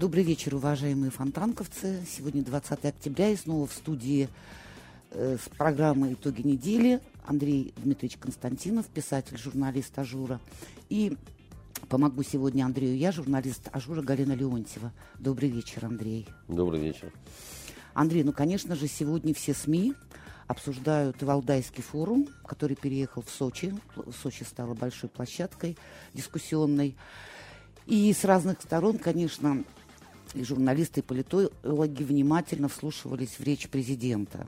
Добрый вечер, уважаемые фонтанковцы. Сегодня 20 октября и снова в студии э, с программой «Итоги недели» Андрей Дмитриевич Константинов, писатель, журналист «Ажура». И помогу сегодня Андрею я, журналист «Ажура» Галина Леонтьева. Добрый вечер, Андрей. Добрый вечер. Андрей, ну, конечно же, сегодня все СМИ обсуждают Валдайский форум, который переехал в Сочи. Сочи стала большой площадкой дискуссионной. И с разных сторон, конечно, и журналисты, и политологи внимательно вслушивались в речь президента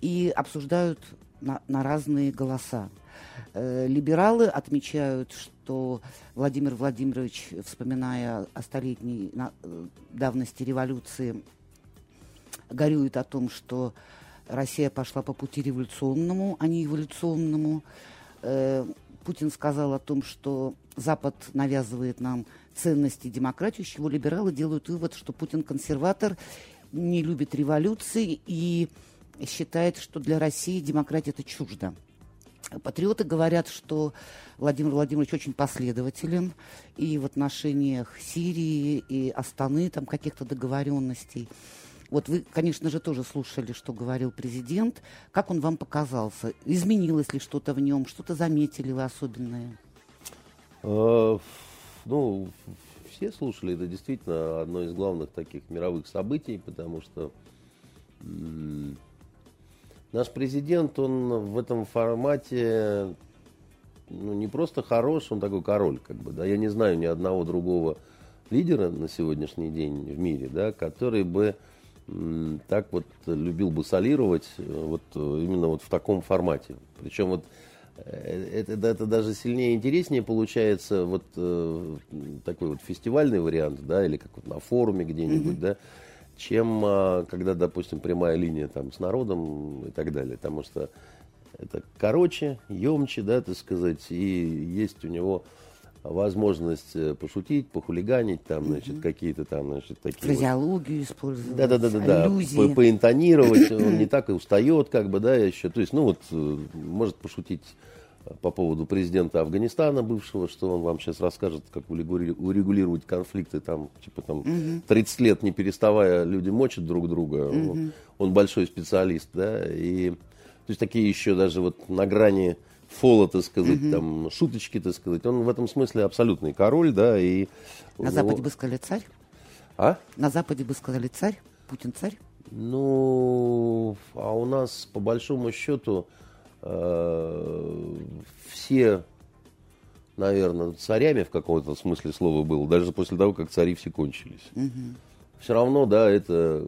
и обсуждают на, на разные голоса. Э, либералы отмечают, что Владимир Владимирович, вспоминая о столетней э, давности революции, горюет о том, что Россия пошла по пути революционному, а не эволюционному. Э, Путин сказал о том, что Запад навязывает нам ценности демократию, с чего либералы делают вывод, что Путин консерватор, не любит революции и считает, что для России демократия это чуждо. Патриоты говорят, что Владимир Владимирович очень последователен и в отношениях Сирии, и Астаны, там каких-то договоренностей. Вот вы, конечно же, тоже слушали, что говорил президент. Как он вам показался? Изменилось ли что-то в нем? Что-то заметили вы особенное? Э, ну, все слушали, это действительно одно из главных таких мировых событий, потому что наш президент, он в этом формате ну, не просто хорош, он такой король, как бы, да, я не знаю ни одного другого лидера на сегодняшний день в мире, да, который бы так вот любил бы солировать э, вот именно вот в таком формате. Причем вот это, это, это даже сильнее и интереснее получается вот э, такой вот фестивальный вариант, да, или как вот на форуме где-нибудь, mm-hmm. да, чем э, когда, допустим, прямая линия там с народом и так далее, потому что это короче, емче, да, так сказать, и есть у него возможность э, пошутить, похулиганить, там, значит, mm-hmm. какие-то там, значит, такие... Фразеологию вот... использовать, да, да, да, да, да, по поинтонировать, он не так и устает, как бы, да, еще, то есть, ну, вот, э, может пошутить по поводу президента Афганистана бывшего, что он вам сейчас расскажет, как урегулировать конфликты, там, типа, там, угу. 30 лет не переставая люди мочат друг друга, угу. он, он большой специалист, да, и, то есть, такие еще даже вот на грани фола, так сказать, угу. там, шуточки, так сказать. Он в этом смысле абсолютный король, да, и... На него... Западе бы сказали царь? А? На Западе бы сказали царь? Путин царь? Ну, а у нас, по большому счету, все, наверное, царями в каком-то смысле слова было, даже после того, как цари все кончились. Угу. Все равно, да, это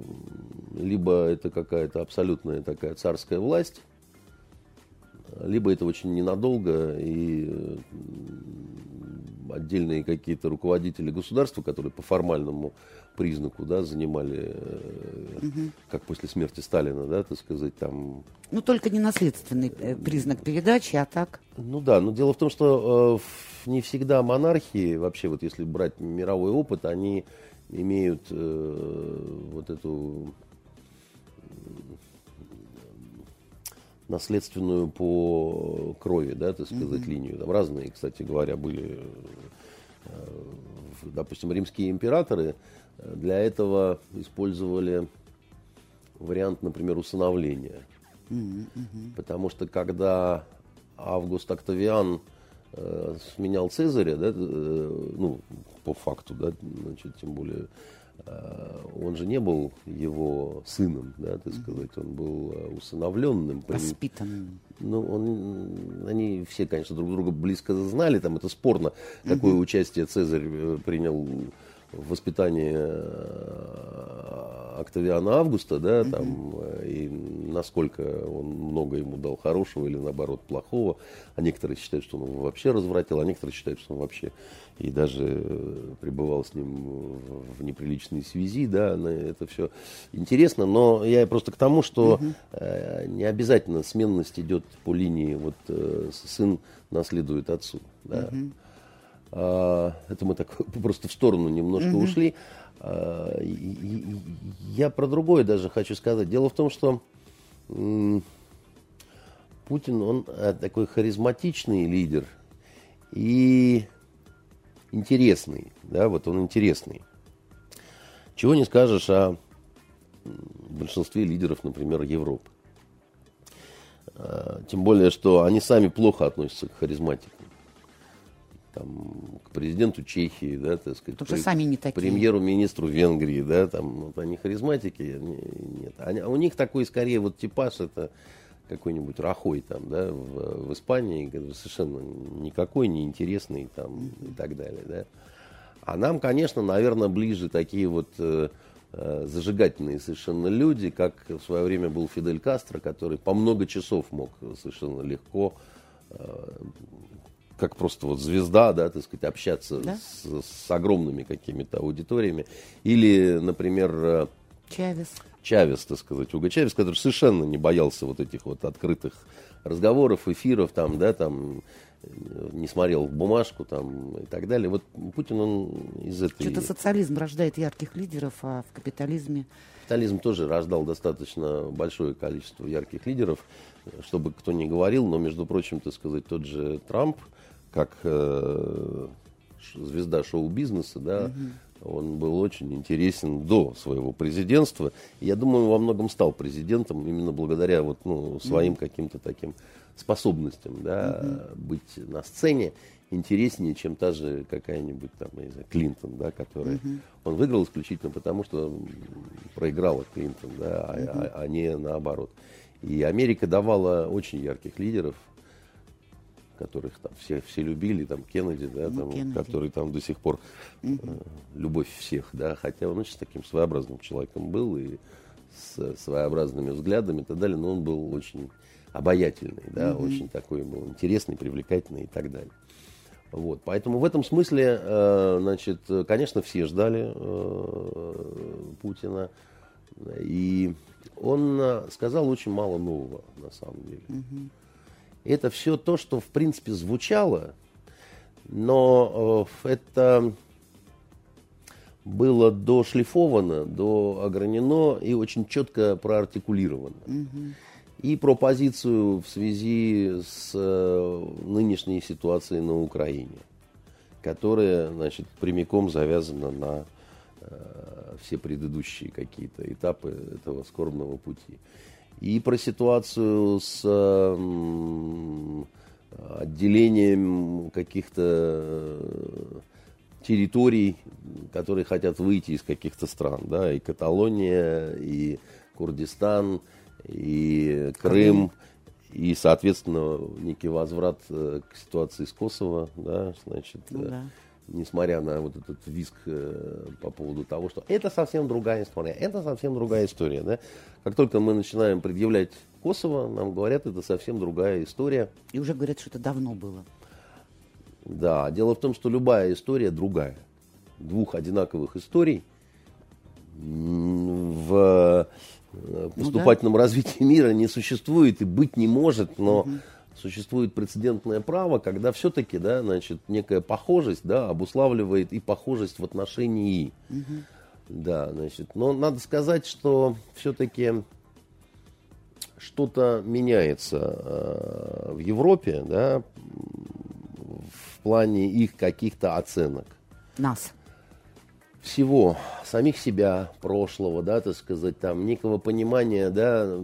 либо это какая-то абсолютная такая царская власть, либо это очень ненадолго, и отдельные какие-то руководители государства, которые по формальному признаку да, занимали, угу. как после смерти Сталина, да, так сказать, там... Ну, только не наследственный э, признак передачи, а так? Ну да, но дело в том, что э, не всегда монархии, вообще вот если брать мировой опыт, они имеют э, вот эту наследственную по крови, да, так сказать, mm-hmm. линию. Там разные, кстати говоря, были, э, допустим, римские императоры для этого использовали вариант, например, усыновления. Mm-hmm. Потому что когда Август Октавиан э, сменял Цезаря, да, э, ну, по факту, да, значит, тем более он же не был его сыном, да, так сказать, он был э, усыновленным. Воспитанным. Ну, он, они все, конечно, друг друга близко знали, там это спорно, какое угу. участие Цезарь э, принял в воспитании Октавиана Августа, да, угу. там, и насколько он много ему дал хорошего или наоборот плохого. А некоторые считают, что он его вообще развратил, а некоторые считают, что он вообще и даже пребывал с ним в неприличной связи, да, это все интересно, но я просто к тому, что угу. не обязательно сменность идет по линии, вот сын наследует отцу, да. Угу. Это мы так просто в сторону немножко угу. ушли. А, я про другое даже хочу сказать. Дело в том, что Путин, он э, такой харизматичный лидер и интересный. Да, вот он интересный. Чего не скажешь о большинстве лидеров, например, Европы. А, тем более, что они сами плохо относятся к харизматикам там, к президенту Чехии, да, так сказать, Потому при, сами не такие. премьеру-министру Венгрии, да, там, вот они харизматики, они, нет. Они, а у них такой, скорее, вот типаж, это какой-нибудь Рахой там, да, в, в Испании, совершенно никакой, неинтересный там и так далее, да. А нам, конечно, наверное, ближе такие вот э, э, зажигательные совершенно люди, как в свое время был Фидель Кастро, который по много часов мог совершенно легко э, как просто вот звезда, да, так сказать, общаться да? с, с огромными какими-то аудиториями. Или, например... Э, Чавес. Чавес, так сказать, Уго Чавес, который совершенно не боялся вот этих вот открытых разговоров, эфиров, там, да, там, э, не смотрел в бумажку там и так далее. Вот Путин, он из этой... Что-то социализм рождает ярких лидеров, а в капитализме... Капитализм тоже рождал достаточно большое количество ярких лидеров, чтобы кто ни говорил, но, между прочим, так сказать, тот же Трамп, как э, звезда шоу-бизнеса, да, угу. Он был очень интересен до своего президентства. я думаю, он во многом стал президентом именно благодаря вот, ну, своим каким-то таким способностям да, угу. быть на сцене интереснее, чем та же какая-нибудь там, я не знаю, Клинтон, да, которая угу. он выиграл исключительно потому, что проиграла Клинтон, да, угу. а, а не наоборот. И Америка давала очень ярких лидеров, которых там все, все любили, там Кеннеди, да, ну, там, Кеннеди. который там до сих пор угу. э, любовь всех, да, хотя он очень таким своеобразным человеком был и с своеобразными взглядами и так далее, но он был очень обаятельный, да, угу. очень такой был интересный, привлекательный и так далее. Вот, поэтому в этом смысле, э, значит, конечно, все ждали э, Путина, и он э, сказал очень мало нового, на самом деле. Угу. Это все то, что, в принципе, звучало, но э, это было дошлифовано, доогранено и очень четко проартикулировано. Угу. И про позицию в связи с э, нынешней ситуацией на Украине, которая, значит, прямиком завязана на э, все предыдущие какие-то этапы этого скорбного пути и про ситуацию с отделением каких-то э, территорий, которые хотят выйти из каких-то стран, да, и Каталония, и Курдистан, и Крым, и, соответственно, некий возврат э, к ситуации с Косово, да, значит, ну, да несмотря на вот этот виск э, по поводу того, что это совсем другая история, это совсем другая история. Да? Как только мы начинаем предъявлять Косово, нам говорят, это совсем другая история. И уже говорят, что это давно было. Да, дело в том, что любая история другая. Двух одинаковых историй в э, поступательном ну, да. развитии мира не существует и быть не может, но угу существует прецедентное право, когда все-таки, да, значит, некая похожесть, да, обуславливает и похожесть в отношении. Угу. Да, значит, но надо сказать, что все-таки что-то меняется э, в Европе, да, в плане их каких-то оценок. Нас. Всего, самих себя, прошлого, да, так сказать, там, некого понимания, да,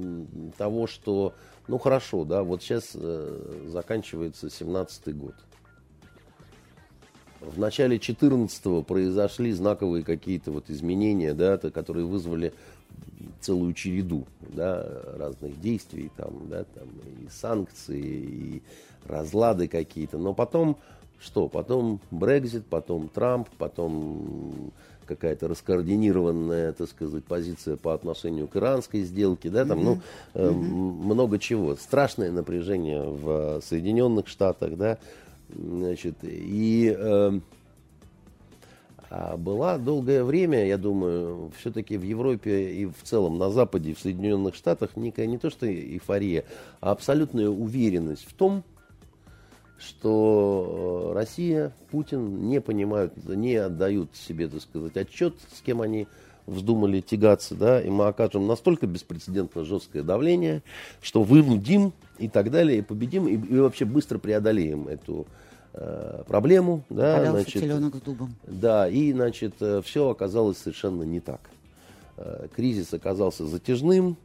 того, что ну хорошо, да, вот сейчас э, заканчивается 17-й год. В начале 14-го произошли знаковые какие-то вот изменения, да, которые вызвали целую череду да, разных действий, там, да, там и санкции, и разлады какие-то. Но потом что? Потом Брекзит, потом Трамп, потом какая-то раскоординированная, так сказать, позиция по отношению к иранской сделке, да, там, ну, э, много чего. Страшное напряжение в Соединенных Штатах, да, значит, и э, а была долгое время, я думаю, все-таки в Европе и в целом на Западе, и в Соединенных Штатах некая не то что эйфория, а абсолютная уверенность в том, что э, Россия, Путин не понимают, не отдают себе, так сказать, отчет, с кем они вздумали тягаться, да, и мы окажем настолько беспрецедентно жесткое давление, что вынудим и так далее, и победим, и, и вообще быстро преодолеем эту э, проблему, да, Валялся значит, с дубом. да, и, значит, э, все оказалось совершенно не так. Э, кризис оказался затяжным,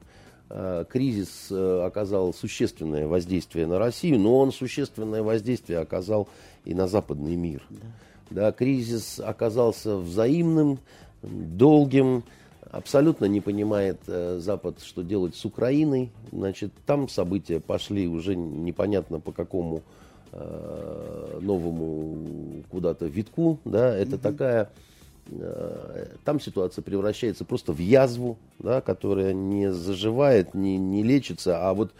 кризис э, оказал существенное воздействие на Россию, но он существенное воздействие оказал и на западный мир. Да. Да, кризис оказался взаимным, долгим, абсолютно не понимает э, Запад, что делать с Украиной. Значит, там события пошли уже непонятно по какому э, новому куда-то витку. Да, это угу. такая Э, там ситуация превращается просто в язву, да, которая не заживает, не, не лечится, а вот,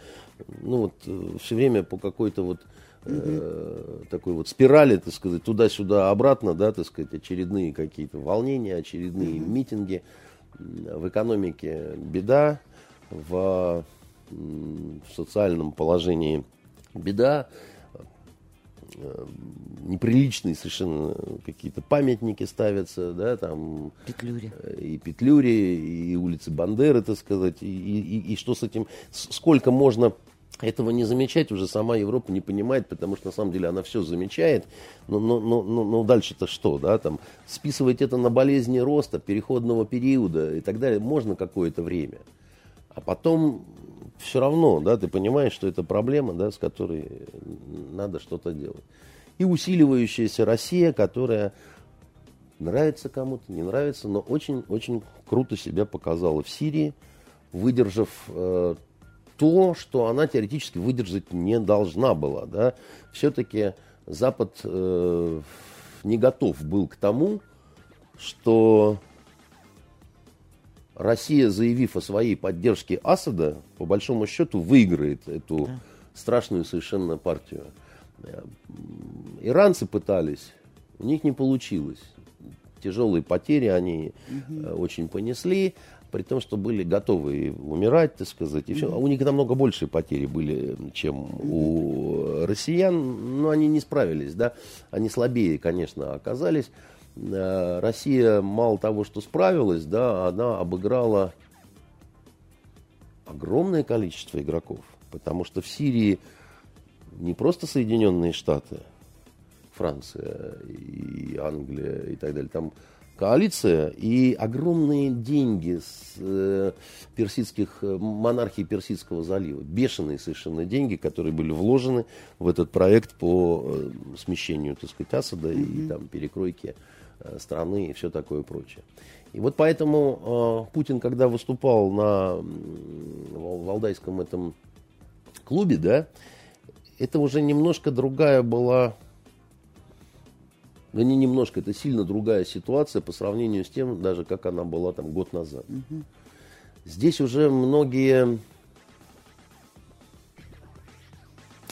ну вот э, все время по какой-то вот э, такой вот спирали, так сказать, туда-сюда, обратно, да, так сказать, очередные какие-то волнения, очередные митинги. В экономике беда, в, в социальном положении беда, неприличные совершенно какие-то памятники ставятся, да, там... Петлюри. Э, и Петлюри, и улицы Бандеры, так сказать, и, и, и что с этим... Сколько можно этого не замечать, уже сама Европа не понимает, потому что на самом деле она все замечает, но, но, но, но, но дальше-то что, да, там, списывать это на болезни роста, переходного периода и так далее, можно какое-то время. А потом все равно, да, ты понимаешь, что это проблема, да, с которой надо что-то делать. И усиливающаяся Россия, которая нравится кому-то, не нравится, но очень-очень круто себя показала в Сирии, выдержав э, то, что она теоретически выдержать не должна была. Да. Все-таки Запад э, не готов был к тому, что Россия, заявив о своей поддержке Асада, по большому счету выиграет эту да. страшную совершенно партию. Э, иранцы пытались, у них не получилось. Тяжелые потери они угу. очень понесли, при том, что были готовы умирать, так сказать, и все. А у них намного больше потери были, чем у россиян, но они не справились, да, они слабее, конечно, оказались. Э, Россия мало того, что справилась, да, она обыграла огромное количество игроков. Потому что в Сирии не просто Соединенные Штаты, Франция и Англия и так далее, там коалиция и огромные деньги с э, персидских э, монархий Персидского залива, бешеные совершенно деньги, которые были вложены в этот проект по э, смещению, так сказать, Асада mm-hmm. и там перекройке Э, страны и все такое прочее. И вот поэтому э, Путин, когда выступал на Валдайском этом клубе, да, это уже немножко другая была, да не немножко, это сильно другая ситуация по сравнению с тем, даже как она была там год назад. Угу. Здесь уже многие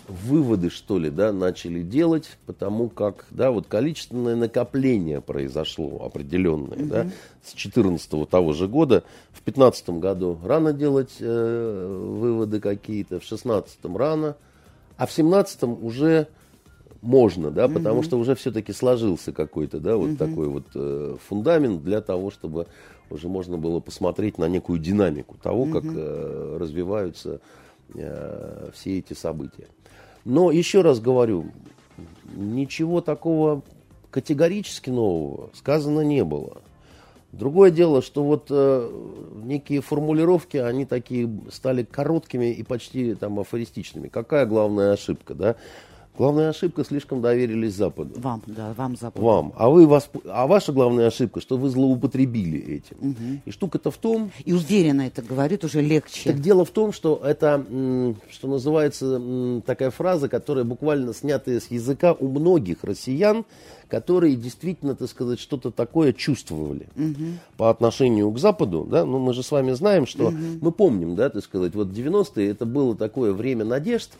выводы, что ли, да, начали делать, потому как, да, вот количественное накопление произошло определенное, mm-hmm. да, с 14 того же года. В 15 году рано делать э, выводы какие-то, в 16 рано, а в 17 уже можно, да, потому что уже все-таки сложился какой-то, да, вот mm-hmm. такой вот э, фундамент для того, чтобы уже можно было посмотреть на некую динамику того, mm-hmm. как э, развиваются э, все эти события. Но еще раз говорю, ничего такого категорически нового сказано не было. Другое дело, что вот э, некие формулировки, они такие стали короткими и почти там афористичными. Какая главная ошибка, да? Главная ошибка слишком доверились Западу. Вам, да, вам Западу. Вам. А, вы восп... а ваша главная ошибка, что вы злоупотребили этим. Мгм. И штука-то в том, И уверенно это говорит уже легче. так дело в том, что это, что называется, такая фраза, которая буквально снятая с языка у многих россиян, которые действительно, так сказать, что-то такое чувствовали по отношению к Западу. Да? Ну, мы же с вами знаем, что мы помним, да, так сказать, вот 90-е это было такое время надежд,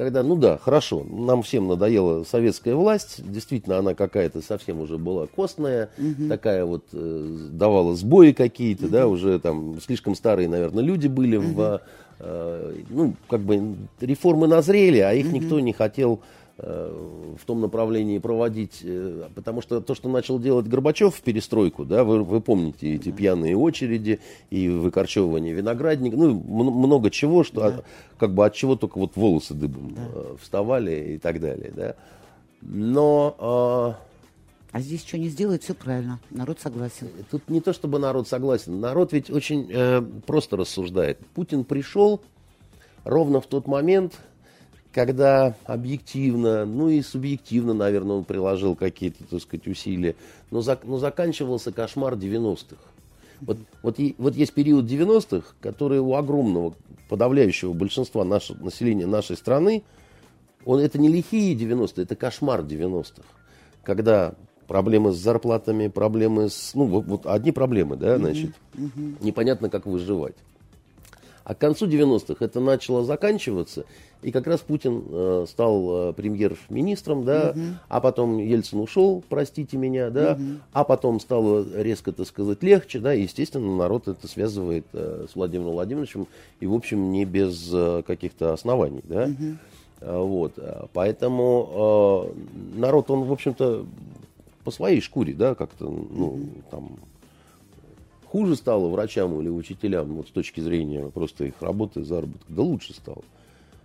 когда, ну да, хорошо, нам всем надоела советская власть, действительно она какая-то совсем уже была костная, такая вот э, давала сбои какие-то, да, уже там слишком старые, наверное, люди были в, э, ну, как бы реформы назрели, а их никто не хотел в том направлении проводить, э, потому что то, что начал делать Горбачев в перестройку, да, вы, вы помните эти пьяные очереди и выкорчевывание виноградника, ну, много чего, что от- как бы от чего только вот волосы дыбом э, вставали и так далее, да. Но а, А здесь что не сделает, все правильно. Народ согласен. Тут не то, чтобы народ согласен. Народ ведь очень э, просто рассуждает. Путин пришел ровно в тот момент, когда объективно, ну и субъективно, наверное, он приложил какие-то, так сказать, усилия, но, зак- но заканчивался кошмар 90-х. Вот, вот, вот есть период 90-х, который у огромного, подавляющего большинства нашего, населения нашей страны, он, это не лихие 90-е, это кошмар 90-х. Когда проблемы с зарплатами, проблемы с... Ну, вот, вот одни проблемы, да, значит. Непонятно, как выживать. А к концу 90-х это начало заканчиваться, и как раз Путин э, стал э, премьер-министром, да, а потом Ельцин ушел, простите меня, да, а потом стало резко, так сказать, легче, да, и, естественно, народ это связывает э, с Владимиром Владимировичем, и, в общем, не без э, каких-то оснований, да. А, Вот, а, поэтому э, народ, он, в общем-то, по своей шкуре, да, как-то, ну, там, хуже стало врачам или учителям, вот с точки зрения просто их работы, заработка, да лучше стало.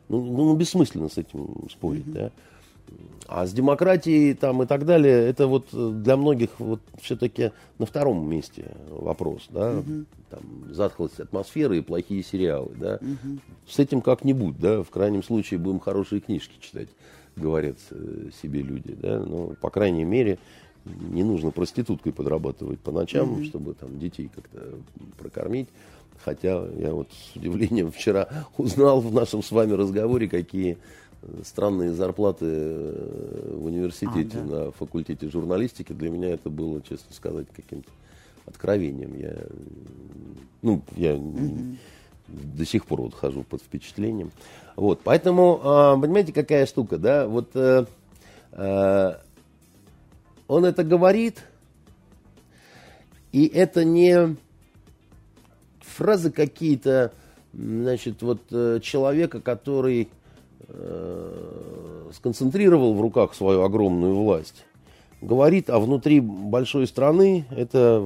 Ну, ну, бессмысленно с этим спорить, да. А с демократией там и так далее, это вот э, для многих вот все-таки на втором месте вопрос, да. Там затхлость атмосферы и плохие сериалы, да. С этим как-нибудь, да, в крайнем случае будем хорошие книжки читать, говорят э, себе люди, да. Но, по крайней мере, не нужно проституткой подрабатывать по ночам, чтобы там детей как-то прокормить. Хотя я вот с удивлением вчера узнал в нашем с вами разговоре, какие э, странные зарплаты э, в университете А, да. на факультете журналистики. Для меня это было, честно сказать, каким-то откровением. Я, ну, я до сих пор вот хожу под впечатлением. Вот, поэтому, а, понимаете, какая штука, да? Вот э, он это говорит, и это не фразы какие-то, значит, вот э, человека, который э, сконцентрировал в руках свою огромную власть, говорит, а внутри большой страны это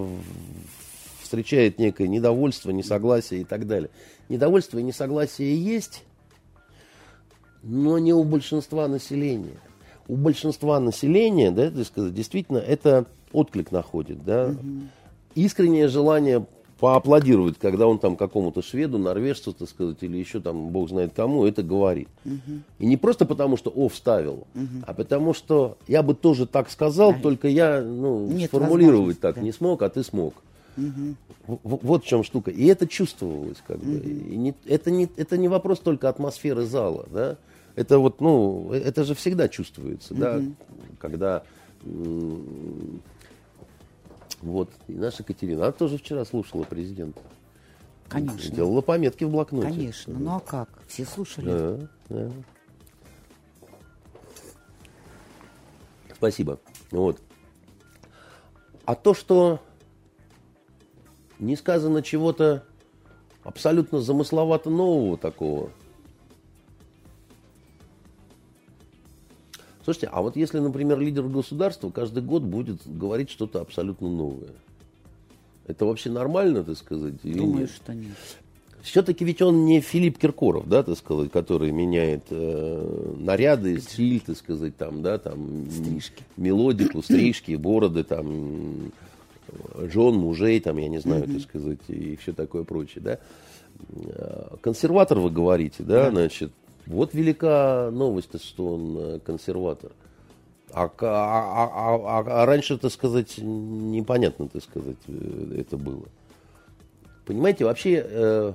встречает некое недовольство, несогласие и так далее. Недовольство и несогласие есть, но не у большинства населения. У большинства населения, да, так сказать, действительно, это отклик находит, да. Искреннее желание поаплодировать, когда он там какому-то шведу, норвежцу, так сказать, или еще там, бог знает кому, это говорит. И не просто потому, что о, вставил, а потому что я бы тоже так сказал, только я, ну, Нет сформулировать так да. не смог, а ты смог. В- Вот в чем штука. И это чувствовалось, как бы. И не- это, не, это не вопрос только атмосферы зала, да. Это вот, ну, это же всегда чувствуется, да, когда м, вот, и наша Катерина, она тоже вчера слушала президента. Конечно. Делала пометки в блокноте. Конечно. Ну а как? Все слушали. Да, да. Спасибо. Вот. А то, что не сказано чего-то абсолютно замысловато нового такого. Слушайте, а вот если, например, лидер государства каждый год будет говорить что-то абсолютно новое, это вообще нормально, так сказать? Думаю, нет? что нет. Все-таки ведь он не Филипп Киркоров, да, так сказать, который меняет э, наряды, стиль, так сказать, там, да, там Стрижки. мелодику, стрижки, бороды, там, жен, мужей, там, я не знаю, так сказать, и все такое прочее, да. Э, Консерватор вы говорите, да, значит, Вот велика новость, что он э, консерватор. А, а, а, а, а раньше, так сказать, непонятно, так сказать, э, это было. Понимаете, вообще э,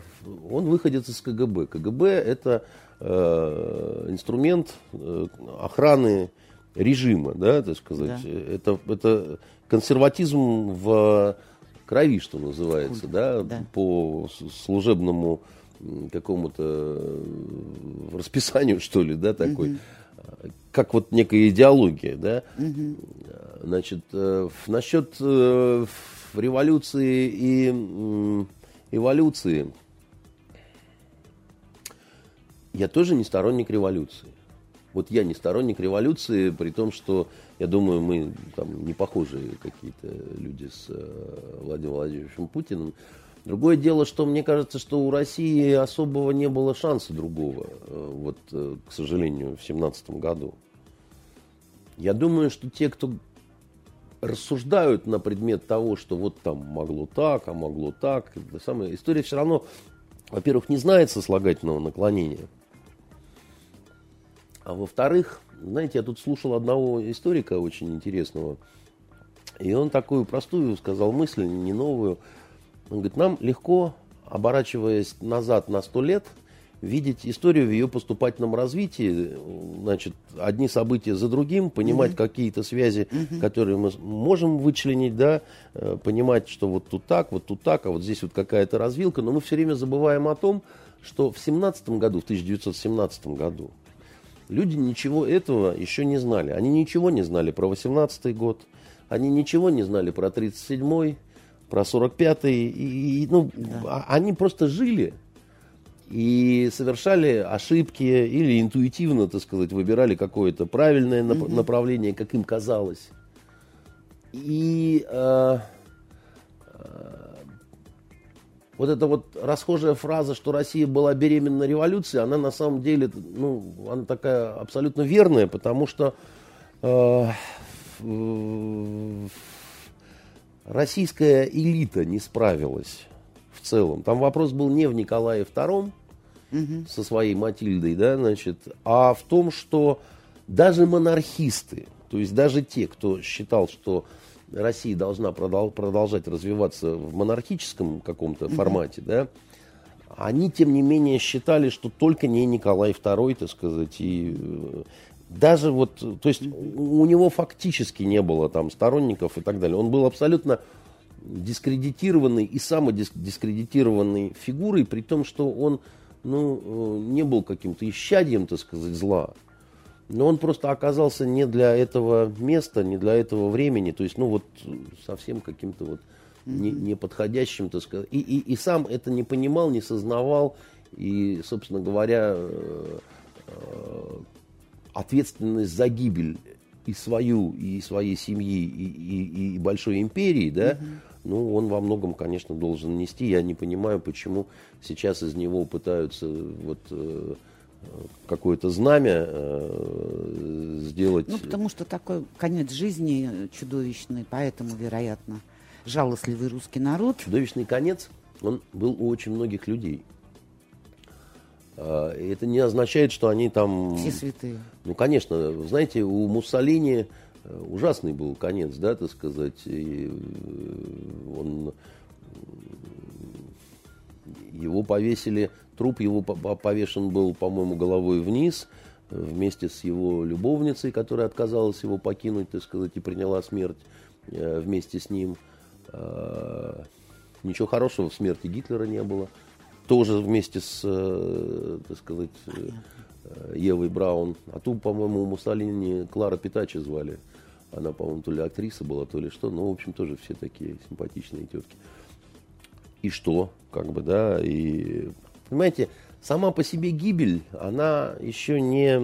он выходит из КГБ. КГБ это э, инструмент э, охраны режима, да, так сказать. Да. Это, это консерватизм в крови, что называется, да, да, по служебному какому-то э, расписанию, что ли, да, такой. Угу как вот некая идеология, да. Угу. Значит, э, насчет э, революции и эволюции, я тоже не сторонник революции. Вот я не сторонник революции, при том, что я думаю, мы там не похожие какие-то люди с Владимиром Владимировичем Путиным. Другое дело, что мне кажется, что у России особого не было шанса другого, э, вот, э, к сожалению, в семнадцатом году. Я думаю, что те, кто рассуждают на предмет того, что вот там могло так, а могло так, это самое, история все равно, во-первых, не знает сослагательного наклонения. А во-вторых, знаете, я тут слушал одного историка очень интересного, и он такую простую сказал мысль, не новую. Он говорит, нам легко, оборачиваясь назад на сто лет – видеть историю в ее поступательном развитии, значит, одни события за другим, понимать угу. какие-то связи, угу. которые мы можем вычленить, да, э, понимать, что вот тут так, вот тут так, а вот здесь вот какая-то развилка, но мы все время забываем о том, что в 17 году, в 1917 году, люди ничего этого еще не знали. Они ничего не знали про 18 год, они ничего не знали про 37-й, про 45-й, и, и, ну, да. А, они просто жили и совершали ошибки или интуитивно, так сказать, выбирали какое-то правильное нап- mm направление, как им казалось. И э, э, вот эта вот расхожая фраза, что Россия была беременна революцией, она на самом деле, ну, она такая абсолютно верная, потому что э, российская элита не справилась в целом. Там вопрос был не в Николае II угу. со своей Матильдой, да, значит, а в том, что даже монархисты, то есть даже те, кто считал, что Россия должна продол- продолжать развиваться в монархическом каком-то угу. формате, да, они, тем не менее, считали, что только не Николай II, так сказать, и э, даже вот, то есть у него фактически не было там сторонников и так далее. Он был абсолютно дискредитированной и самодискредитированной фигурой, при том, что он ну, э, не был каким-то исчадием, так сказать, зла. Но он просто оказался не для этого места, не для этого времени. То есть, ну вот совсем каким-то вот не, неподходящим, так сказать. И, и, и сам это не понимал, не сознавал. И, собственно говоря, э, э, ответственность за гибель и свою, и своей семьи, и, и, и большой империи, да, угу ну, он во многом, конечно, должен нести. Я не понимаю, почему сейчас из него пытаются вот э, какое-то знамя э, сделать. Ну, потому что такой конец жизни чудовищный, поэтому, вероятно, жалостливый русский народ. Чудовищный конец, он был у очень многих людей. А, это не означает, что они там... Все святые. Ну, конечно, знаете, у Муссолини ужасный был конец, да, так сказать. И э, он, его повесили, труп его повешен был, по-моему, головой вниз, вместе с его любовницей, которая отказалась его покинуть, так сказать, и приняла смерть э, вместе с ним. А, ничего хорошего в смерти Гитлера не было. Тоже вместе с, э, так сказать, Евой Браун. А ту, по-моему, у Муссолини Клара Питачи звали. Она, по-моему, то ли актриса была, то ли что. Ну, в общем, тоже все такие симпатичные тетки. И что? Как бы, да, и... Понимаете, сама по себе гибель, она еще не,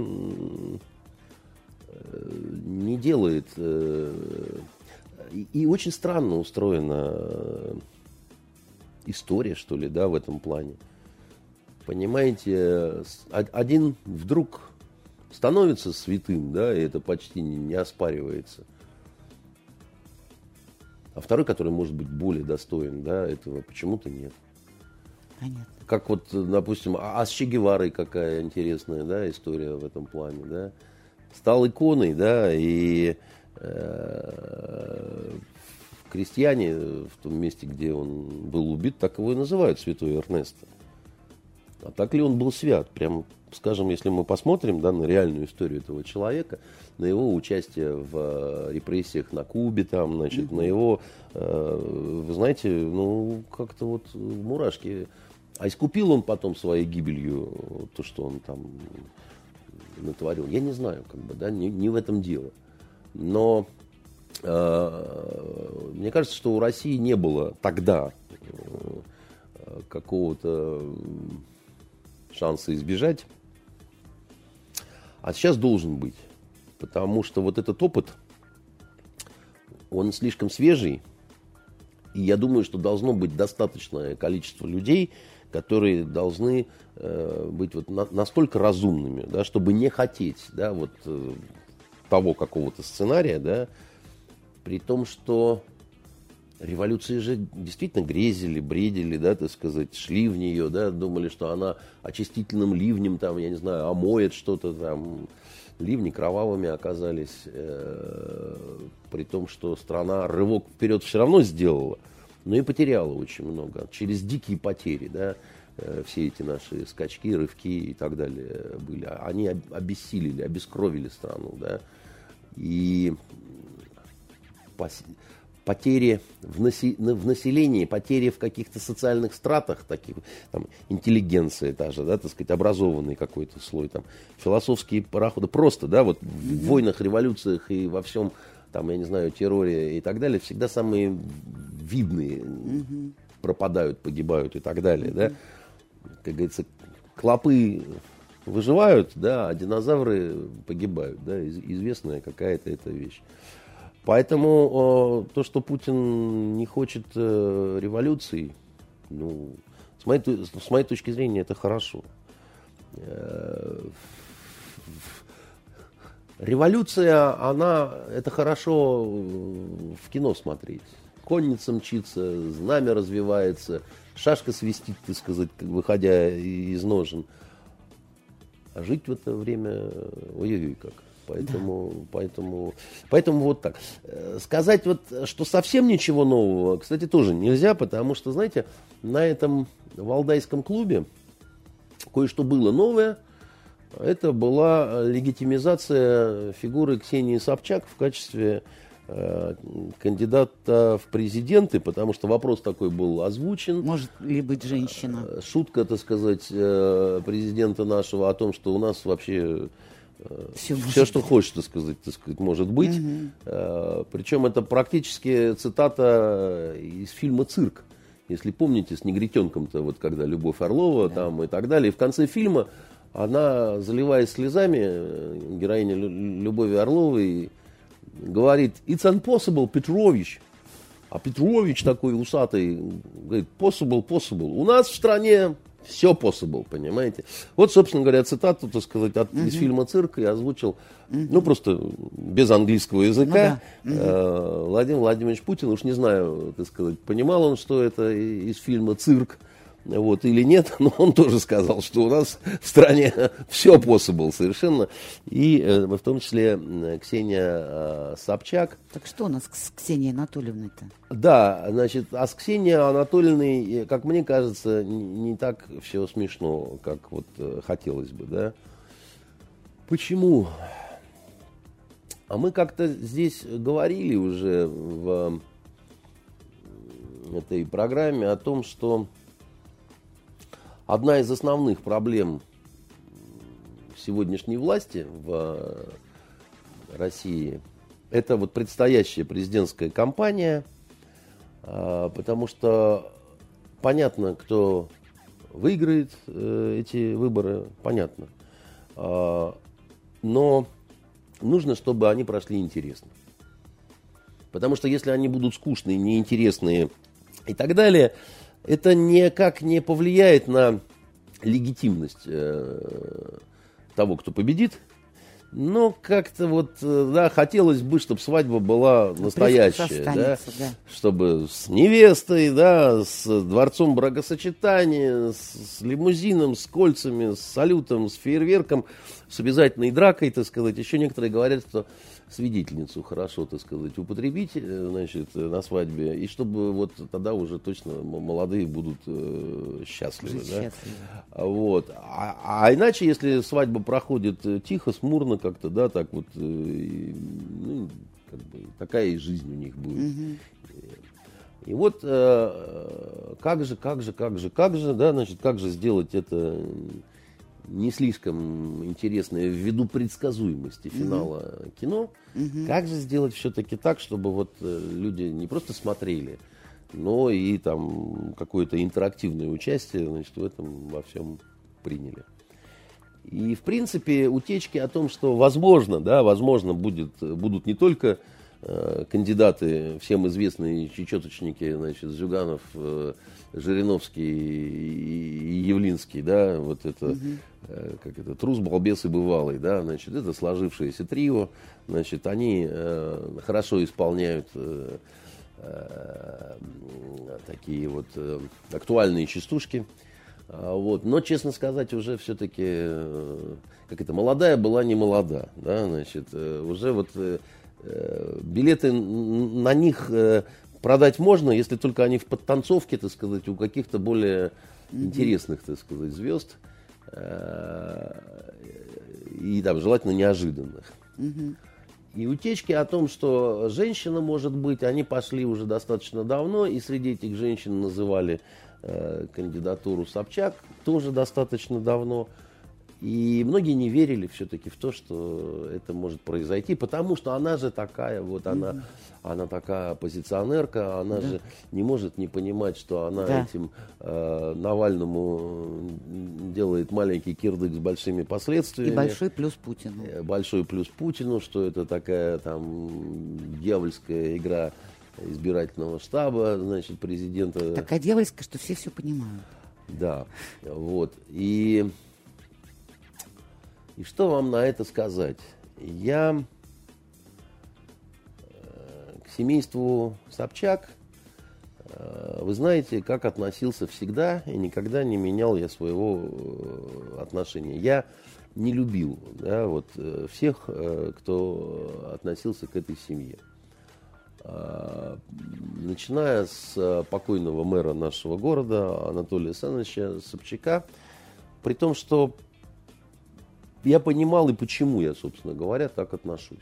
не делает... Э, и очень странно устроена история, что ли, да, в этом плане. Понимаете, один вдруг становится святым, да, и это почти не, не оспаривается. А второй, который может быть более достоин, да, этого почему-то нет. Понятно. Как вот, допустим, а, а с Че Геварой какая интересная, да, история в этом плане, да. Стал иконой, да, и э, крестьяне в том месте, где он был убит, так его и называют святой Эрнесто. А так ли он был свят? Прям, скажем, если мы посмотрим да, на реальную историю этого человека, на его участие в э, репрессиях на Кубе, там, значит, на его, э, вы знаете, ну, как-то вот мурашки. А искупил он потом своей гибелью то, что он там натворил? Я не знаю, как бы, да, не, не в этом дело. Но э, мне кажется, что у России не было тогда э, какого-то шанса избежать. А сейчас должен быть. Потому что вот этот опыт, он слишком свежий. И я думаю, что должно быть достаточное количество людей, которые должны э, быть вот на, настолько разумными, да, чтобы не хотеть да, вот, э, того какого-то сценария, да, при том, что революции же действительно грезили, бредили, да, так сказать, шли в нее, да, думали, что она очистительным ливнем, там, я не знаю, омоет что-то там. Ливни кровавыми оказались, э, при том, что страна рывок вперед все равно сделала, но и потеряла очень много. Через дикие потери, да, э, все эти наши скачки, рывки и так далее были. Они обессилили, обескровили страну, да. И потери в, наси, в населении, потери в каких-то социальных стратах, таких, там, интеллигенция даже, да, так сказать, образованный какой-то слой, там, философские пароходы, просто, да, вот в войнах, революциях и во всем, там, я не знаю, терроре и так далее, всегда самые видные пропадают, погибают и так далее, да, как говорится, клопы выживают, да, а динозавры погибают, да, известная какая-то эта вещь. Поэтому э, то, что Путин не хочет э, революции, ну, с моей, с моей точки зрения, это хорошо. Э, революция, она, это хорошо в кино смотреть. Конница мчится, знамя развивается, шашка свистит, так сказать, выходя из ножен. А жить в это время, ой-ой-ой, как. Поэтому, да. поэтому, поэтому вот так. Э, сказать вот, что совсем ничего нового, кстати, тоже нельзя, потому что, знаете, на этом Валдайском клубе кое-что было новое. Это была легитимизация фигуры Ксении Собчак в качестве э, кандидата в президенты, потому что вопрос такой был озвучен. Может ли быть женщина? Э, шутка, так сказать, президента нашего о том, что у нас вообще все, все что хочешь, так сказать, так сказать, может быть. Угу. Причем это практически цитата из фильма «Цирк». Если помните, с негритенком-то, вот когда Любовь Орлова да. там и так далее. И в конце фильма она, заливаясь слезами, героиня Любови Орловой, говорит «It's impossible, Петрович». А Петрович такой усатый говорит «Possible, possible». У нас в стране все possible, понимаете? Вот, собственно говоря, цитату, так сказать, от, угу. из фильма «Цирк» я озвучил, угу. ну, просто без английского языка. Ну, да. угу. Владимир Владимирович Путин, уж не знаю, так сказать, понимал он, что это из фильма «Цирк», вот, или нет, но он тоже сказал, что у нас в стране все possible совершенно, и э, в том числе Ксения э, Собчак. Так что у нас с Ксенией Анатольевной-то? Да, значит, а с Ксенией Анатольевной, как мне кажется, не так все смешно, как вот э, хотелось бы, да. Почему? А мы как-то здесь говорили уже в этой программе о том, что Одна из основных проблем сегодняшней власти в России – это вот предстоящая президентская кампания, а, потому что понятно, кто выиграет э, эти выборы, понятно. Но нужно, чтобы они прошли интересно. Потому что если они будут скучные, неинтересные и так далее – это никак не повлияет на легитимность э, того, кто победит. Ну, как-то вот, э, да, хотелось бы, чтобы свадьба была настоящая, да, да, чтобы с невестой, да, с дворцом бракосочетания, с, с лимузином, с кольцами, с салютом, с фейерверком, с обязательной дракой, так сказать. Еще некоторые говорят, что свидетельницу хорошо, так сказать, употребить, э, значит, на свадьбе, и чтобы вот тогда уже точно молодые будут э, счастливы. да? счастливы. Вот. А, а иначе, если свадьба проходит э, тихо, смурно как-то, да, так вот, э, ну, как бы, такая и жизнь у них будет. Угу. И вот э, как же, как же, как же, как же, да, значит, как же сделать это не слишком интересное ввиду предсказуемости финала mm-hmm. кино. Mm-hmm. Как же сделать все-таки так, чтобы вот э, люди не просто смотрели, но и там какое-то интерактивное участие значит, в этом во всем приняли. И, в принципе, утечки о том, что возможно, да, возможно, будет, будут не только э, кандидаты, всем известные чечеточники, значит, Зюганов, э, Жириновский и Явлинский, да, вот это, угу. Как это, трус, балбес и бывалый, да, значит, это сложившееся трио, значит, они э, хорошо исполняют э, э, такие вот э, актуальные частушки, а, вот, но, честно сказать, уже все-таки, э, как это, молодая была не молода, да, значит, э, уже вот э, билеты на них продать можно, если только они в подтанцовке, так сказать, у каких-то более интересных, так сказать, звезд. Э, и там желательно неожиданных. И утечки о том, что женщина может быть, они пошли уже достаточно давно, и среди этих женщин называли э, кандидатуру Собчак тоже достаточно давно. И многие не верили все-таки в то, что это может произойти, потому что она же такая, вот она, mm-hmm. она такая оппозиционерка, она да. же не может не понимать, что она да. этим э, Навальному делает маленький кирдык с большими последствиями. И большой плюс Путину. Э, большой плюс Путину, что это такая там дьявольская игра избирательного штаба, значит, президента. Такая дьявольская, что все все понимают. Да, вот. И и что вам на это сказать? Я э, к семейству Собчак, э, вы знаете, как относился всегда и никогда не менял я своего э, отношения. Я не любил да, вот, всех, кто относился к этой семье. Начиная с покойного мэра нашего города Анатолия Александровича Собчака, при том, что я понимал и почему я, собственно говоря, так отношусь.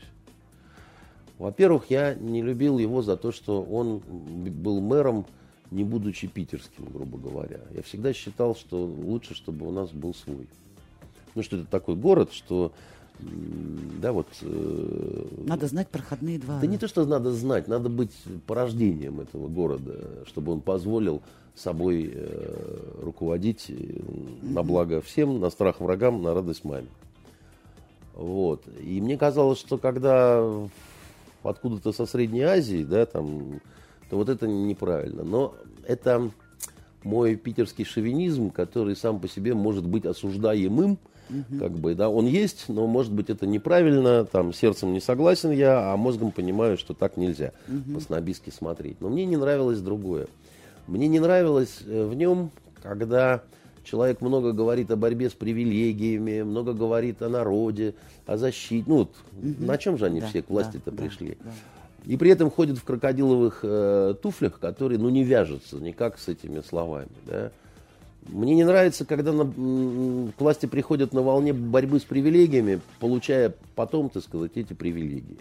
Во-первых, я не любил его за то, что он был мэром, не будучи питерским, грубо говоря. Я всегда считал, что лучше, чтобы у нас был свой. Ну, что это такой город, что да, вот... Э, надо знать проходные дворы. Да не то, что надо знать, надо быть порождением этого города, чтобы он позволил собой э, руководить mm-hmm. на благо всем, на страх врагам, на радость маме. Вот. И мне казалось, что когда откуда-то со Средней Азии, да, там, то вот это неправильно. Но это мой питерский шовинизм, который сам по себе может быть осуждаемым, угу. как бы, да, он есть, но может быть это неправильно, там, сердцем не согласен я, а мозгом понимаю, что так нельзя угу. по-снобистски смотреть. Но мне не нравилось другое. Мне не нравилось э, в нем, когда Человек много говорит о борьбе с привилегиями, много говорит о народе, о защите. Ну, вот, угу. на чем же они да, все к власти-то да, пришли? Да, да. И при этом ходят в крокодиловых э, туфлях, которые ну, не вяжутся никак с этими словами. Да? Мне не нравится, когда на, к власти приходят на волне борьбы с привилегиями, получая потом, так сказать, эти привилегии.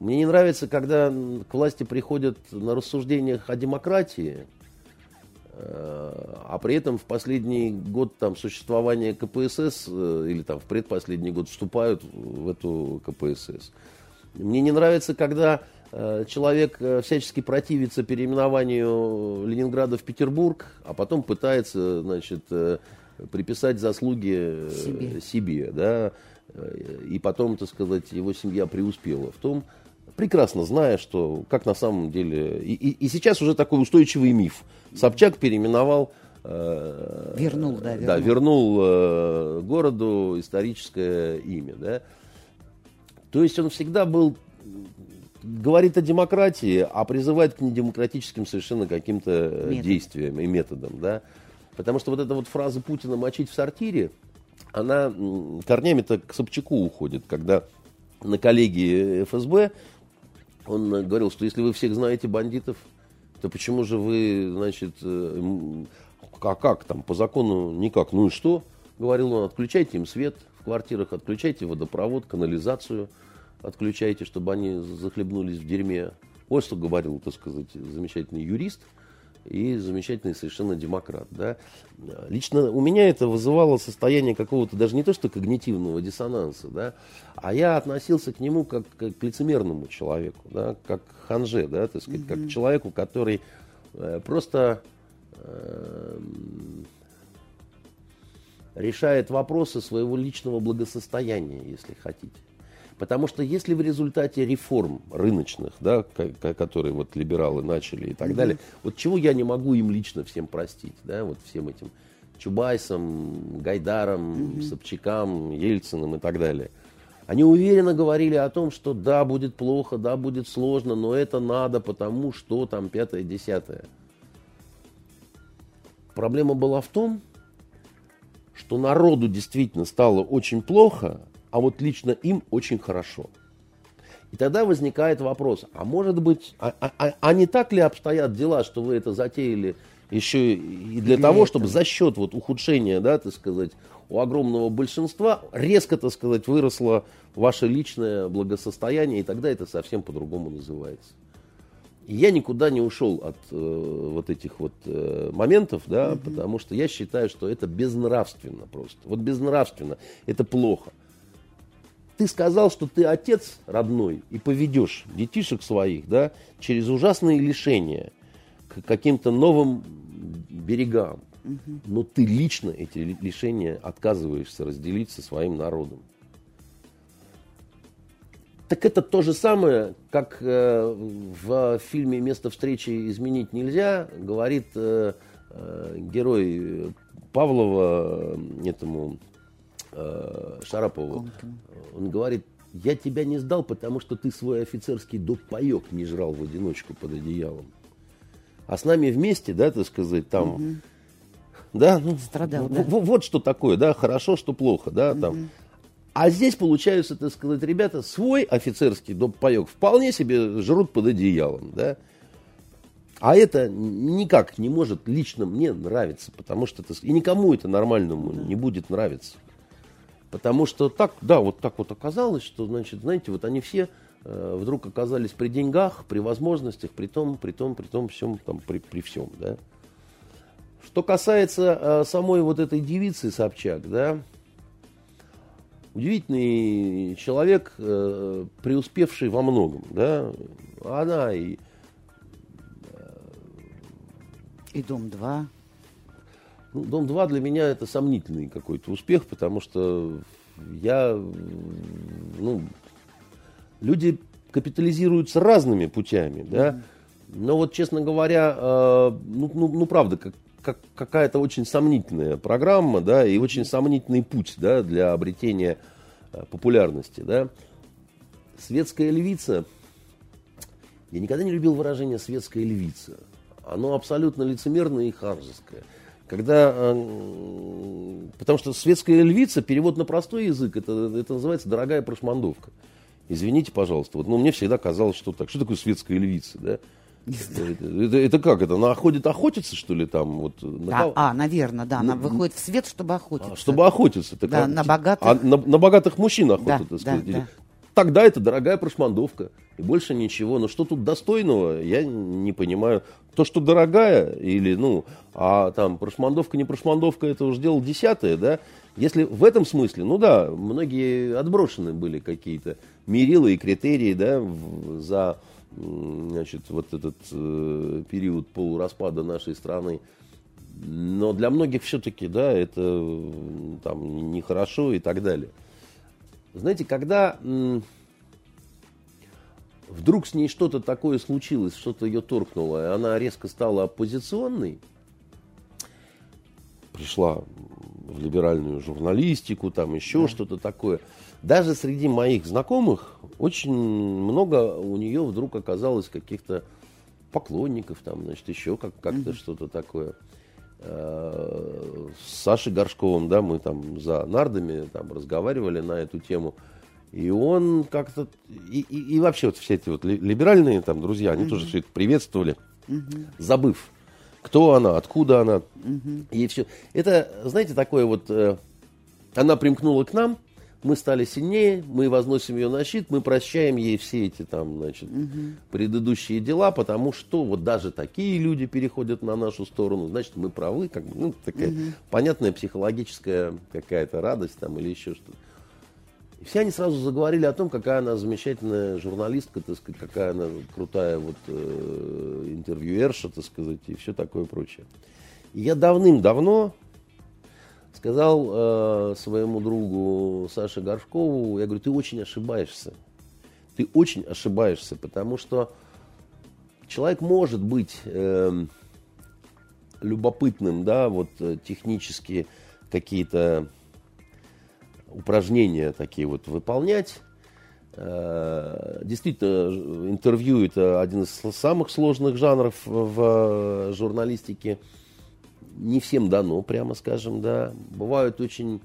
Мне не нравится, когда к власти приходят на рассуждениях о демократии, а при этом в последний год там, существования КПСС э, или там в предпоследний год вступают в эту КПСС. Мне не нравится, когда э, человек всячески противится переименованию Ленинграда в Петербург, а потом пытается значит, приписать заслуги себе, себе да, и потом, так сказать, его семья преуспела в том, прекрасно зная, что как на самом деле... И, и, и сейчас уже такой устойчивый миф. Собчак переименовал... Э, вернул, да, вернул. Да, вернул э, городу историческое имя, да. То есть он всегда был, говорит о демократии, а призывает к недемократическим совершенно каким-то э, Метод. действиям и методам, да. Потому что вот эта вот фраза Путина «мочить в сортире», она корнями-то к Собчаку уходит, когда на коллегии ФСБ он э, говорил, что если вы всех знаете бандитов, то почему же вы, значит, э, а как там, по закону никак, ну и что? Говорил он, отключайте им свет в квартирах, отключайте водопровод, канализацию, отключайте, чтобы они захлебнулись в дерьме. Вот что говорил, так сказать, замечательный юрист и замечательный совершенно демократ. Да? Лично у меня это вызывало состояние какого-то даже не то что когнитивного диссонанса, да, а я относился к нему как, как к лицемерному человеку, да, как к ханже, да, так сказать, как к человеку, который э, просто э, решает вопросы своего личного благосостояния, если хотите. Потому что если в результате реформ рыночных, да, ко- ко- которые вот либералы начали и так далее, вот чего я не могу им лично всем простить, да, вот всем этим Чубайсам, Гайдарам, Собчакам, Ельциным и так далее. Они уверенно говорили о том, что да, будет плохо, да, будет сложно, но это надо, потому что там пятое, десятое. Проблема была в том, что народу действительно стало очень плохо, а вот лично им очень хорошо. И тогда возникает вопрос, а может быть, а, а- а- а не так ли обстоят дела, что вы это затеяли еще и для того, чтобы за счет вот ухудшения, да, так сказать, у огромного большинства резко, так сказать, выросло ваше личное благосостояние, и тогда это совсем по-другому называется. И я никуда не ушел от э, вот этих вот э, моментов, да, потому что я считаю, что это безнравственно просто. Вот безнравственно, это плохо. Ты сказал, что ты отец родной и поведешь детишек своих, да, через ужасные лишения к каким-то новым берегам. Но ты лично эти ли- лишения отказываешься разделить со своим народом. Так это то же самое, как э, в фильме «Место встречи изменить нельзя» говорит э, э, герой Павлова этому э, Шарапову. Он говорит, я тебя не сдал, потому что ты свой офицерский допаек не жрал в одиночку под одеялом. А с нами вместе, да, так сказать, там... Да, ну, Страдал, да. в- вот что такое, да, хорошо, что плохо, да, там. А здесь, получается, так сказать, ребята свой офицерский допаек вполне себе жрут под одеялом, да. А это никак не может лично мне нравиться, потому что это... И никому это нормальному не будет нравиться. Потому что так, да, вот так вот оказалось, что, значит, знаете, вот они все э, вдруг оказались при деньгах, при возможностях, при том, при том, при том всем, там, при, при всем, да. Что касается э, самой вот этой девицы Собчак, да, удивительный человек, э, преуспевший во многом, да, она и И дом 2. Ну, Дом-2 для меня это сомнительный какой-то успех, потому что я, ну, люди капитализируются разными путями, да. Но вот, честно говоря, э, ну, ну, ну, правда, как, как- какая-то очень сомнительная программа, да, и очень сомнительный путь, да, для обретения э, популярности, да. Светская львица, я никогда не любил выражение «светская львица». Оно абсолютно лицемерное и ханжеское. Когда, э, потому что светская львица, перевод на простой язык, это, это называется дорогая прошмандовка. Извините, пожалуйста. Вот, ну, мне всегда казалось, что так. Что такое светская львица, да? Это, это- это как это? Она ходит охотиться, что ли, там? Вот, на Да, кого? а, наверное, да. Она Ну, выходит в свет, чтобы охотиться. А, Чтобы охотиться. Так, Да, а, на богатых. а на, на богатых мужчин охота, Да, так сказать. да, да. Тогда это дорогая прошмандовка. И больше ничего. Но что тут достойного, я не понимаю. То, что дорогая, или, ну, а там прошмандовка, не прошмандовка, это уже дело десятое, да. Если в этом смысле, ну да, многие отброшены были какие-то мерилы и критерии, да, за, значит, вот этот э, период полураспада нашей страны. Но для многих все-таки, да, это там нехорошо и так далее. Знаете, когда вдруг с ней что-то такое случилось, что-то ее торкнуло, и она резко стала оппозиционной, пришла в либеральную журналистику, там еще да. что-то такое. Даже среди моих знакомых очень много у нее вдруг оказалось каких-то поклонников, там, значит, еще как- как-то mm-hmm. что-то такое. Э, с Сашей Горшковым, да, мы там за нардами там разговаривали на эту тему. И он как-то... И, и, и вообще вот все эти вот либеральные там друзья, они mm-hmm. тоже все это приветствовали, mm-hmm. забыв, кто она, откуда она. Mm-hmm. И все. Это, знаете, такое вот... Э, она примкнула к нам, мы стали сильнее, мы возносим ее на щит, мы прощаем ей все эти там, значит, угу. предыдущие дела, потому что вот даже такие люди переходят на нашу сторону, значит, мы правы, как бы, ну, такая угу. понятная психологическая какая-то радость там или еще что-то. Все они сразу заговорили о том, какая она замечательная журналистка, так сказать, какая она крутая вот э, интервьюерша, так сказать, и все такое прочее. И я давным-давно сказал э, своему другу Саше Горшкову, я говорю, ты очень ошибаешься. Ты очень ошибаешься, потому что человек может быть э, любопытным, да, вот э, технически какие-то упражнения такие вот выполнять. Э, действительно, интервью это один из самых сложных жанров в журналистике не всем дано, прямо скажем, да. Бывают очень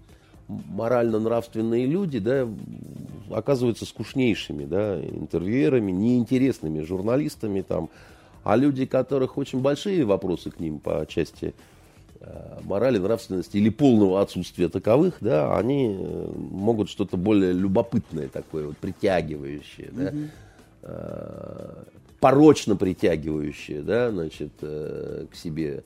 морально-нравственные люди, да, оказываются скучнейшими, да, интервьюерами, неинтересными журналистами там, а люди, которых очень большие вопросы к ним по части э, морали, нравственности или полного отсутствия таковых, да, они э, могут что-то более любопытное такое, вот, притягивающее, да, э, порочно притягивающее, да, значит, э, к себе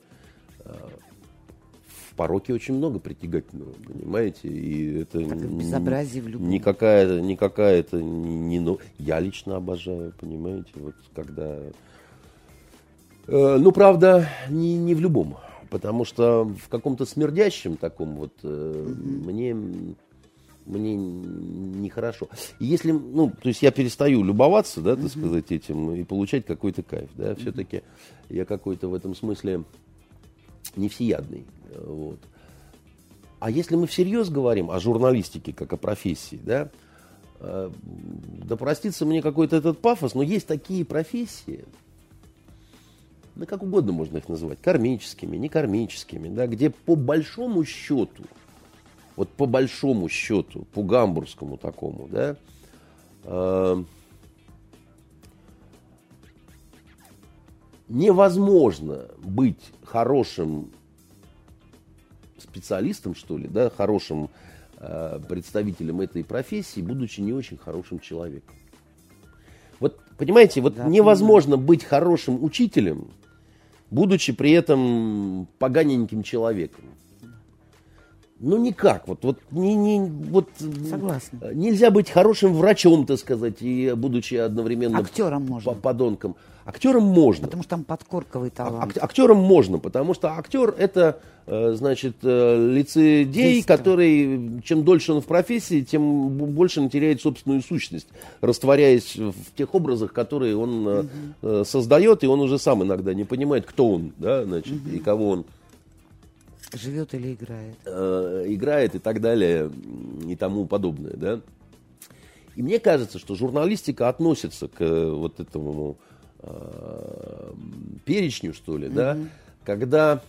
в пороке очень много притягательного, понимаете? И это так безобразие в любом. Никакая, никакая это не, не я лично обожаю, понимаете? Вот когда, э, ну правда не не в любом, потому что в каком-то смердящем таком вот э, мне мне нехорошо. И если, ну, то есть я перестаю любоваться, да, так сказать, этим и получать какой-то кайф, да, все-таки я какой-то в этом смысле не всеядный. Вот. А если мы всерьез говорим о журналистике как о профессии, да, э, да простится мне какой-то этот пафос, но есть такие профессии, да как угодно можно их называть, кармическими, некармическими, да, где по большому счету, вот по большому счету, по гамбургскому такому, да, э, невозможно быть хорошим специалистом, что ли, да, хорошим э, представителем этой профессии, будучи не очень хорошим человеком. Вот, понимаете, вот да, невозможно понимаю. быть хорошим учителем, будучи при этом поганеньким человеком. Ну никак, вот, вот, не, не, вот Согласна. нельзя быть хорошим врачом, так сказать, и будучи одновременно Актером можно. подонком. Актером можно. Потому что там подкорковый а, талант. актером можно, потому что актер это, э, значит, э, лицедей, Действо. который, чем дольше он в профессии, тем больше он теряет собственную сущность, растворяясь в тех образах, которые он угу. создает, и он уже сам иногда не понимает, кто он, да, значит, угу. и кого он Живет или играет? Э, играет и так далее, и тому подобное, да. И мне кажется, что журналистика относится к вот этому э, перечню, что ли, mm-hmm. да, когда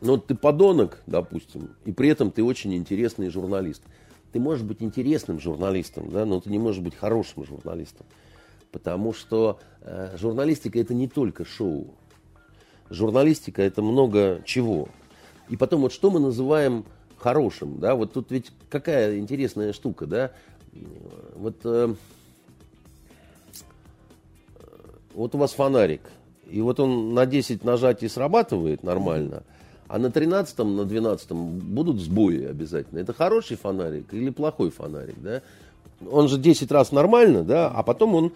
ну, ты подонок, допустим, и при этом ты очень интересный журналист. Ты можешь быть интересным журналистом, да, но ты не можешь быть хорошим журналистом. Потому что э, журналистика это не только шоу. Журналистика это много чего. И потом, вот что мы называем хорошим, да, вот тут ведь какая интересная штука, да, вот, э, вот у вас фонарик, и вот он на 10 нажатий срабатывает нормально, а на 13 на 12 будут сбои обязательно. Это хороший фонарик или плохой фонарик, да? Он же 10 раз нормально, да, а потом он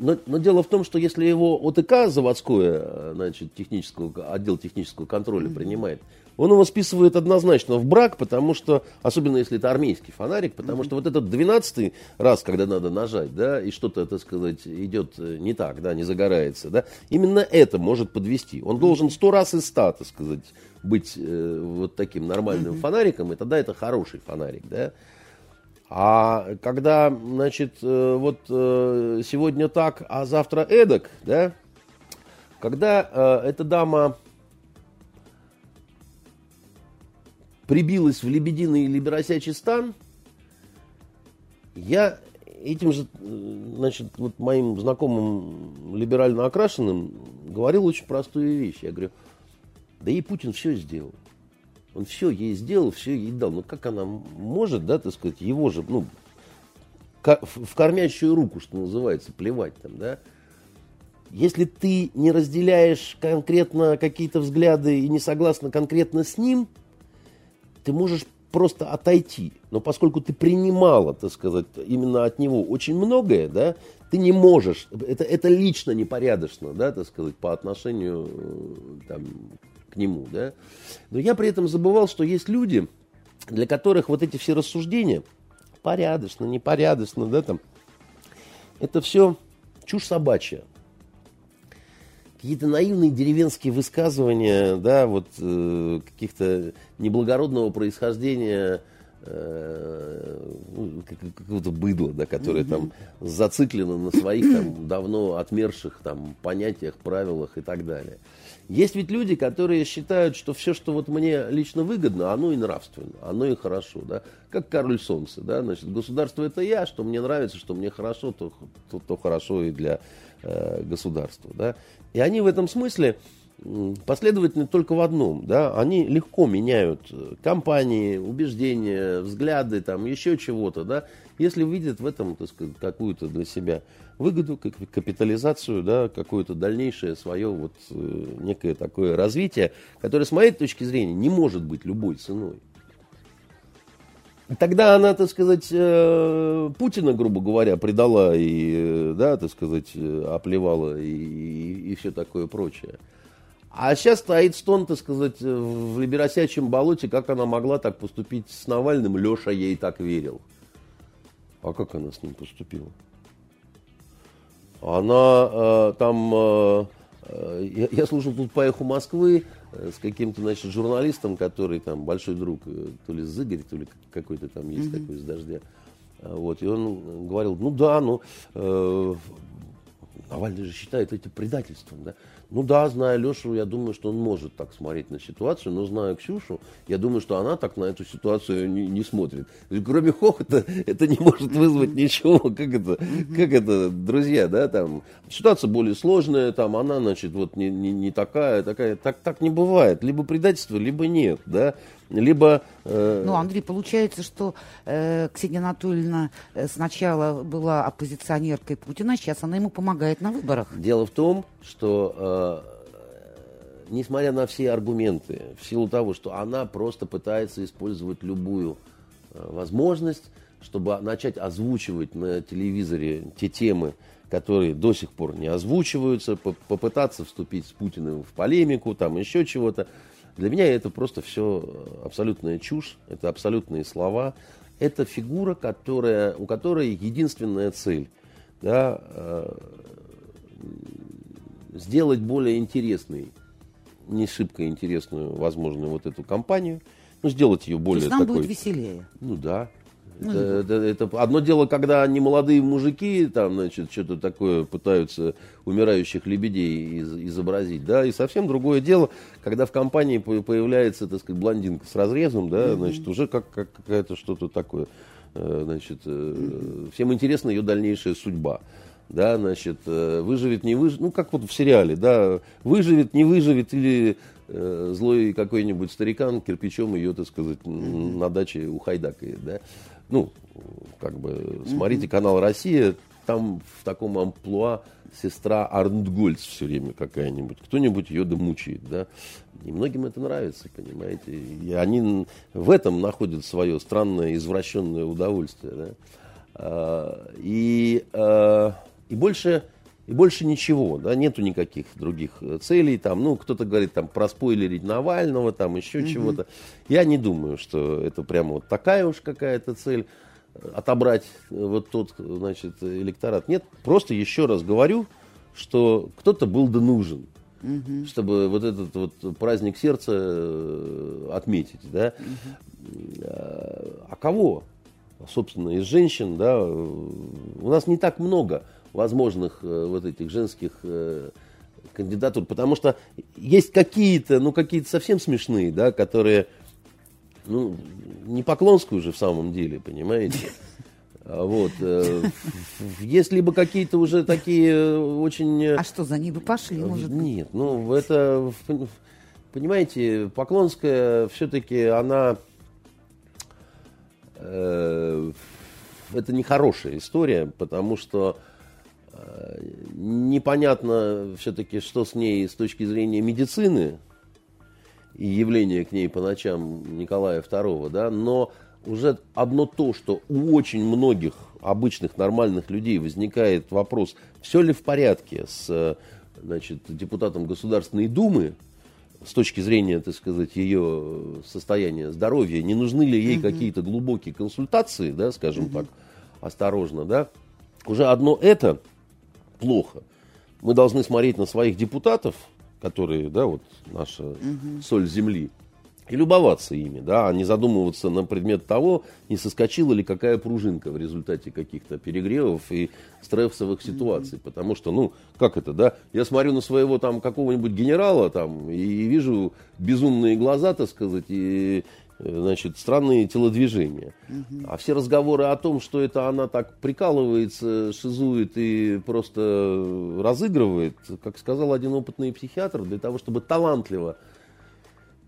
но, но дело в том, что если его ОТК заводское, значит, технического, отдел технического контроля принимает, он его списывает однозначно в брак, потому что, особенно если это армейский фонарик, потому mm-hmm. что вот этот двенадцатый раз, когда надо нажать, да, и что-то, так сказать, идет не так, да, не загорается, да, именно это может подвести. Он должен сто раз из ста, так сказать, быть э, вот таким нормальным mm-hmm. фонариком, и тогда это хороший фонарик, да. А когда, значит, э, вот э, сегодня так, а завтра эдак, да, когда э, эта дама прибилась в лебединый либеросячий стан, я этим же, значит, вот моим знакомым либерально окрашенным говорил очень простую вещь. Я говорю, да и Путин все сделал. Он все ей сделал, все ей дал. Ну как она может, да, так сказать, его же, ну, в кормящую руку, что называется, плевать там, да. Если ты не разделяешь конкретно какие-то взгляды и не согласна конкретно с ним, ты можешь просто отойти. Но поскольку ты принимала, так сказать, именно от него очень многое, да, ты не можешь, это, это лично непорядочно, да, так сказать, по отношению там, к нему, да. Но я при этом забывал, что есть люди, для которых вот эти все рассуждения, порядочно, непорядочно, да, там, это все чушь собачья. Какие-то наивные деревенские высказывания, да, вот э, каких-то неблагородного происхождения, э, ну, какого-то быдла, да, которое там зациклено на своих там давно отмерших там понятиях, правилах и так далее. Есть ведь люди, которые считают, что все, что вот мне лично выгодно, оно и нравственно, оно и хорошо, да, как Карль Солнце, да, значит, государство это я, что мне нравится, что мне хорошо, то, то, то хорошо и для э, государства, да. И они в этом смысле последовательны только в одном, да, они легко меняют э, компании, убеждения, взгляды, там, еще чего-то, да, если видят в этом, так сказать, какую-то для себя выгоду, капитализацию, да, какое-то дальнейшее свое вот э, некое такое развитие, которое, с моей точки зрения, не может быть любой ценой. Тогда она, так сказать, э, Путина, грубо говоря, предала и, да, так сказать, оплевала и, и, и все такое прочее. А сейчас стоит стон, так сказать, в либеросячем болоте, как она могла так поступить с Навальным, Леша ей так верил. А как она с ним поступила? Она э, там, э, э я, я слушал тут по эху Москвы э, с каким-то, значит, журналистом, который там большой друг, э, то ли Зыгорь, то ли какой-то там есть mm-hmm. такой из дождя. Вот, и он говорил, ну да, ну, э, Навальный же считает это предательством, да. Ну да, зная Лешу, я думаю, что он может так смотреть на ситуацию, но зная Ксюшу, я думаю, что она так на эту ситуацию не, не смотрит. Кроме хохота, это не может вызвать ничего. Как это, как это, друзья, да, там, ситуация более сложная, там, она, значит, вот не, не, не такая, такая, так, так не бывает. Либо предательство, либо нет, да либо... Э... Ну, Андрей, получается, что э, Ксения Анатольевна э, сначала была оппозиционеркой Путина, сейчас она ему помогает на выборах. Дело в том, что э, несмотря на все аргументы, в силу того, что она просто пытается использовать любую э, возможность, чтобы начать озвучивать на телевизоре те темы, которые до сих пор не озвучиваются, попытаться вступить с Путиным в полемику, там еще чего-то. Для меня это просто все абсолютная чушь, это абсолютные слова. Это фигура, которая, у которой единственная цель да, э, сделать более интересной, не шибко интересную, возможно, вот эту компанию, ну, сделать ее более То есть нам такой... будет веселее. Ну да, ну, это, это, это одно дело, когда не молодые мужики там, значит, что-то такое пытаются умирающих лебедей из, изобразить, да, и совсем другое дело, когда в компании появляется, так сказать, блондинка с разрезом, да, mm-hmm. значит, уже как, как какая-то что-то такое, э, значит, mm-hmm. всем интересна ее дальнейшая судьба да, значит, э, выживет, не выживет, ну, как вот в сериале, да, выживет, не выживет, или э, злой какой-нибудь старикан кирпичом ее, так сказать, mm-hmm. на даче ухайдакает, да ну, как бы, смотрите канал «Россия», там в таком амплуа сестра Арндгольц все время какая-нибудь. Кто-нибудь ее домучит, да. И многим это нравится, понимаете. И они в этом находят свое странное извращенное удовольствие, да. А, и, а, и больше И больше ничего, да, нету никаких других э, целей, там, ну, кто-то говорит, там, проспойлерить Навального, там, еще mm-hmm. чего-то. Я не думаю, что это прямо вот такая уж какая-то цель, э, отобрать э, вот тот, значит, электорат. Нет, просто еще раз говорю, что кто-то был да нужен, угу. чтобы вот этот вот праздник сердца отметить, да. Угу. А кого? Собственно, из женщин, да, у нас не так много возможных э, вот этих женских э, кандидатур, потому что есть какие-то, ну, какие-то совсем смешные, да, которые, ну, не Поклонскую уже в самом деле, понимаете? А вот. Э, есть либо какие-то уже такие очень... А что, за ней бы пошли, может быть? Нет, ну, это... Понимаете, Поклонская все-таки, она... Это нехорошая история, потому что непонятно все-таки, что с ней с точки зрения медицины и явления к ней по ночам Николая II, да, но уже одно то, что у очень многих обычных нормальных людей возникает вопрос, все ли в порядке с значит, депутатом Государственной Думы, с точки зрения, так сказать, ее состояния здоровья, не нужны ли ей угу. какие-то глубокие консультации, да, скажем угу. так, осторожно, да, уже одно это плохо. Мы должны смотреть на своих депутатов, которые, да, вот наша угу. соль земли, и любоваться ими, да, а не задумываться на предмет того, не соскочила ли какая пружинка в результате каких-то перегревов и стрессовых ситуаций. Mm-hmm. Потому что, ну, как это, да, я смотрю на своего там какого-нибудь генерала там и, и вижу безумные глаза, так сказать, и значит, странные телодвижения. Угу. А все разговоры о том, что это она так прикалывается, шизует и просто разыгрывает, как сказал один опытный психиатр, для того, чтобы талантливо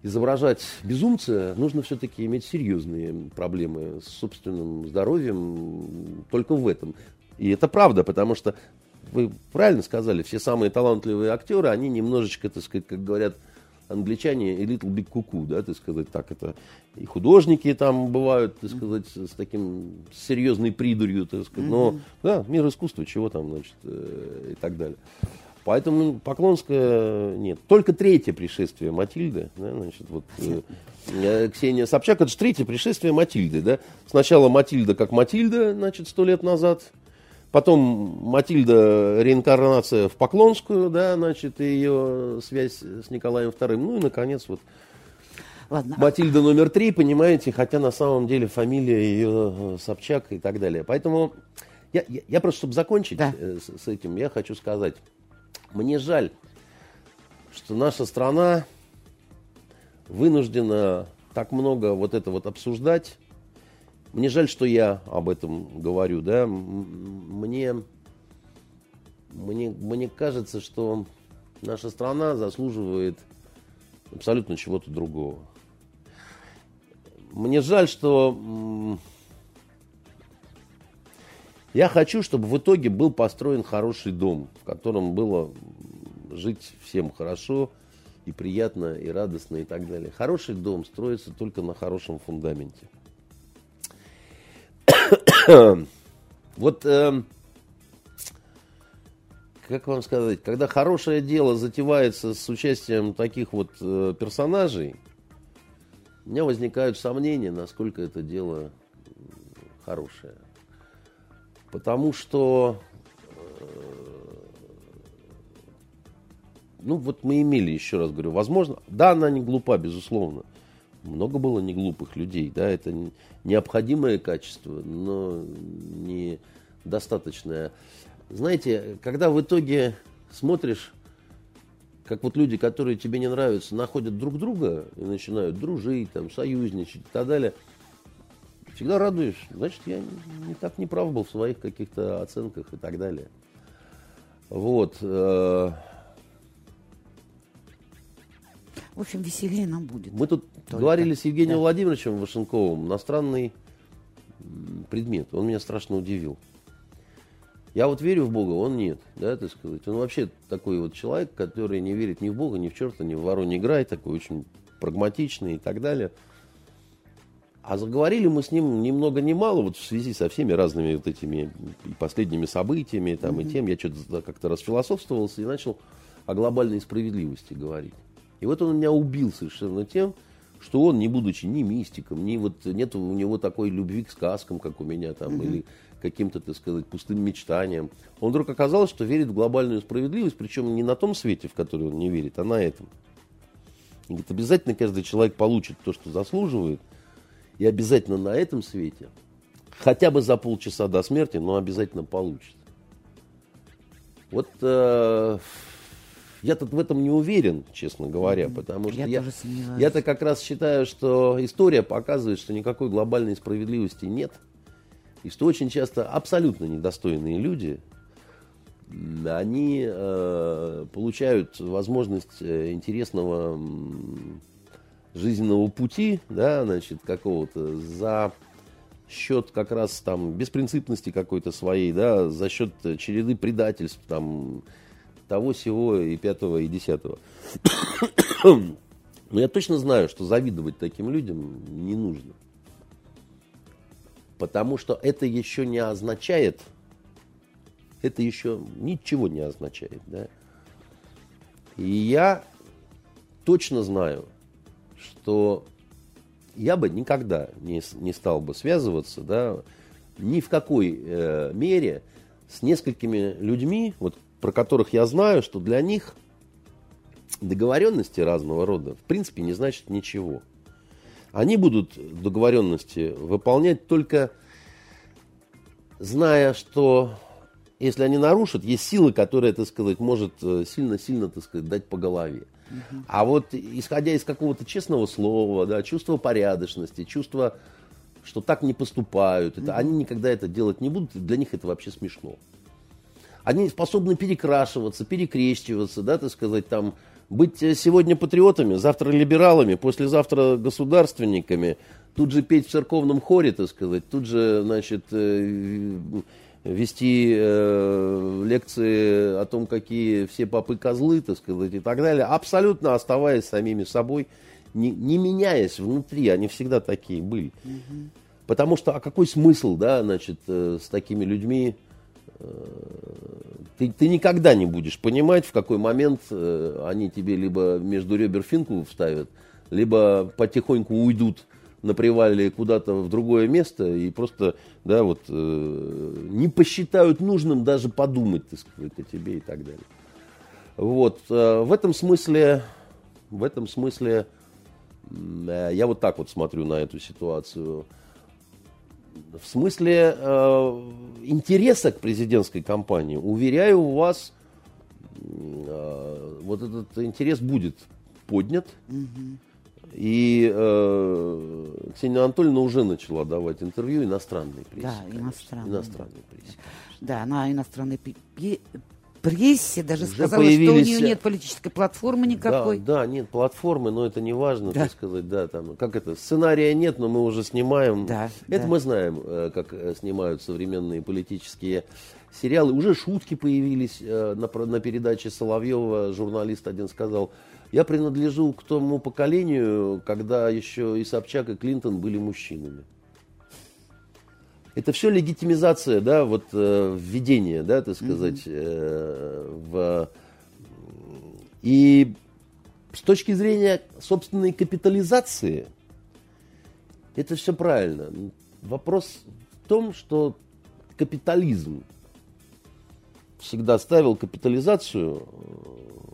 изображать безумца, нужно все-таки иметь серьезные проблемы с собственным здоровьем только в этом. И это правда, потому что вы правильно сказали, все самые талантливые актеры, они немножечко, так сказать, как говорят, англичане и Little Big Cuckoo, да, так сказать, так это. И художники там бывают, так сказать, с таким серьезной придурью, так сказать. Но, да, мир искусства, чего там, значит, э, и так далее. Поэтому Поклонская нет. Только третье пришествие Матильды, да, значит, вот э, э, Ксения Собчак, это же третье пришествие Матильды, да. Сначала Матильда как Матильда, значит, сто лет назад, Потом Матильда реинкарнация в Поклонскую, да, значит, и ее связь с Николаем II. Ну и, наконец, вот Ладно. Матильда номер три, понимаете, хотя на самом деле фамилия ее э, Собчак и так далее. Поэтому я, я, я просто, чтобы закончить да. Э, с, с этим, я хочу сказать, мне жаль, что наша страна вынуждена так много вот это вот обсуждать, мне жаль, что я об этом говорю, да. Мне, мне, мне кажется, что наша страна заслуживает абсолютно чего-то другого. Мне жаль, что я хочу, чтобы в итоге был построен хороший дом, в котором было жить всем хорошо и приятно, и радостно, и так далее. Хороший дом строится только на хорошем фундаменте. вот, э, как вам сказать, когда хорошее дело затевается с участием таких вот э, персонажей, у меня возникают сомнения, насколько это дело хорошее. Потому что, э, ну вот мы имели, еще раз говорю, возможно, да, она не глупа, безусловно много было не глупых людей, да, это необходимое качество, но не достаточное. Знаете, когда в итоге смотришь, как вот люди, которые тебе не нравятся, находят друг друга и начинают дружить, там, союзничать и так далее, всегда радуешь, значит, я не так не прав был в своих каких-то оценках и так далее. Вот. Э, в общем, веселее нам будет. Мы тут Только. говорили с Евгением да. Владимировичем Вашенковым на странный предмет. Он меня страшно удивил. Я вот верю в Бога, он нет, да, так сказать. Он вообще такой вот человек, который не верит ни в Бога, ни в черта, ни в вору не играет, такой очень прагматичный и так далее. А заговорили мы с ним ни много ни мало, вот в связи со всеми разными вот этими и последними событиями там, mm-hmm. и тем. Я что-то как-то расфилософствовался и начал о глобальной справедливости говорить. И вот он меня убил совершенно тем, что он, не будучи ни мистиком, ни вот нет у него такой любви к сказкам, как у меня там, mm-hmm. или каким-то, так сказать, пустым мечтаниям. Он вдруг оказалось, что верит в глобальную справедливость, причем не на том свете, в который он не верит, а на этом. И говорит, обязательно каждый человек получит то, что заслуживает, и обязательно на этом свете, хотя бы за полчаса до смерти, но обязательно получит. Вот э, я-то в этом не уверен, честно говоря, потому что я, я, я-то как раз считаю, что история показывает, что никакой глобальной справедливости нет, и что очень часто абсолютно недостойные люди, они э, получают возможность э, интересного жизненного пути, да, значит, какого-то за счет как раз там беспринципности какой-то своей, да, за счет череды предательств, там, того, всего и пятого, и десятого. Но я точно знаю, что завидовать таким людям не нужно. Потому что это еще не означает, это еще ничего не означает. Да? И я точно знаю, что я бы никогда не, не стал бы связываться, да, ни в какой э, мере с несколькими людьми, вот, про которых я знаю, что для них договоренности разного рода в принципе не значит ничего. Они будут договоренности выполнять только зная, что если они нарушат, есть сила, которая, так сказать, может э, сильно-сильно, так сказать, дать по голове. А вот исходя из какого-то честного слова, да, чувства порядочности, чувства, что так не поступают, это, они никогда это делать не будут, для них это вообще смешно. Они способны перекрашиваться, перекрещиваться, да, так сказать, там, быть сегодня патриотами, завтра либералами, послезавтра государственниками, тут же петь в церковном хоре, так сказать, тут же, значит, э, вести э, лекции о том, какие все попы козлы, так сказать, и так далее, абсолютно оставаясь самими собой, не, не меняясь внутри, они всегда такие были. Угу. Потому что, а какой смысл, да, значит, э, с такими людьми, э, ты, ты никогда не будешь понимать, в какой момент э, они тебе либо между ребер финку вставят, либо потихоньку уйдут на привале куда-то в другое место и просто, да, вот, э, не посчитают нужным даже подумать, так сказать, о тебе и так далее. Вот, э, в этом смысле, в этом смысле, э, я вот так вот смотрю на эту ситуацию. В смысле э, интереса к президентской кампании, уверяю вас, э, вот этот интерес будет поднят. Угу. И э, Ксения Анатольевна уже начала давать интервью иностранной прессе. Да, иностранной. Иностранной прессе. Да, она иностранной прессе даже уже сказала, появились... что у нее нет политической платформы никакой. Да, да, нет платформы, но это не важно, да. так сказать, да, там, как это, сценария нет, но мы уже снимаем. Да, это да. мы знаем, э, как э, снимают современные политические сериалы. Уже шутки появились э, на, на передаче Соловьева, журналист один сказал, я принадлежу к тому поколению, когда еще и Собчак, и Клинтон были мужчинами. Это все легитимизация, да, вот э, введение, да, так сказать, э, в... И с точки зрения собственной капитализации, это все правильно. Вопрос в том, что капитализм всегда ставил капитализацию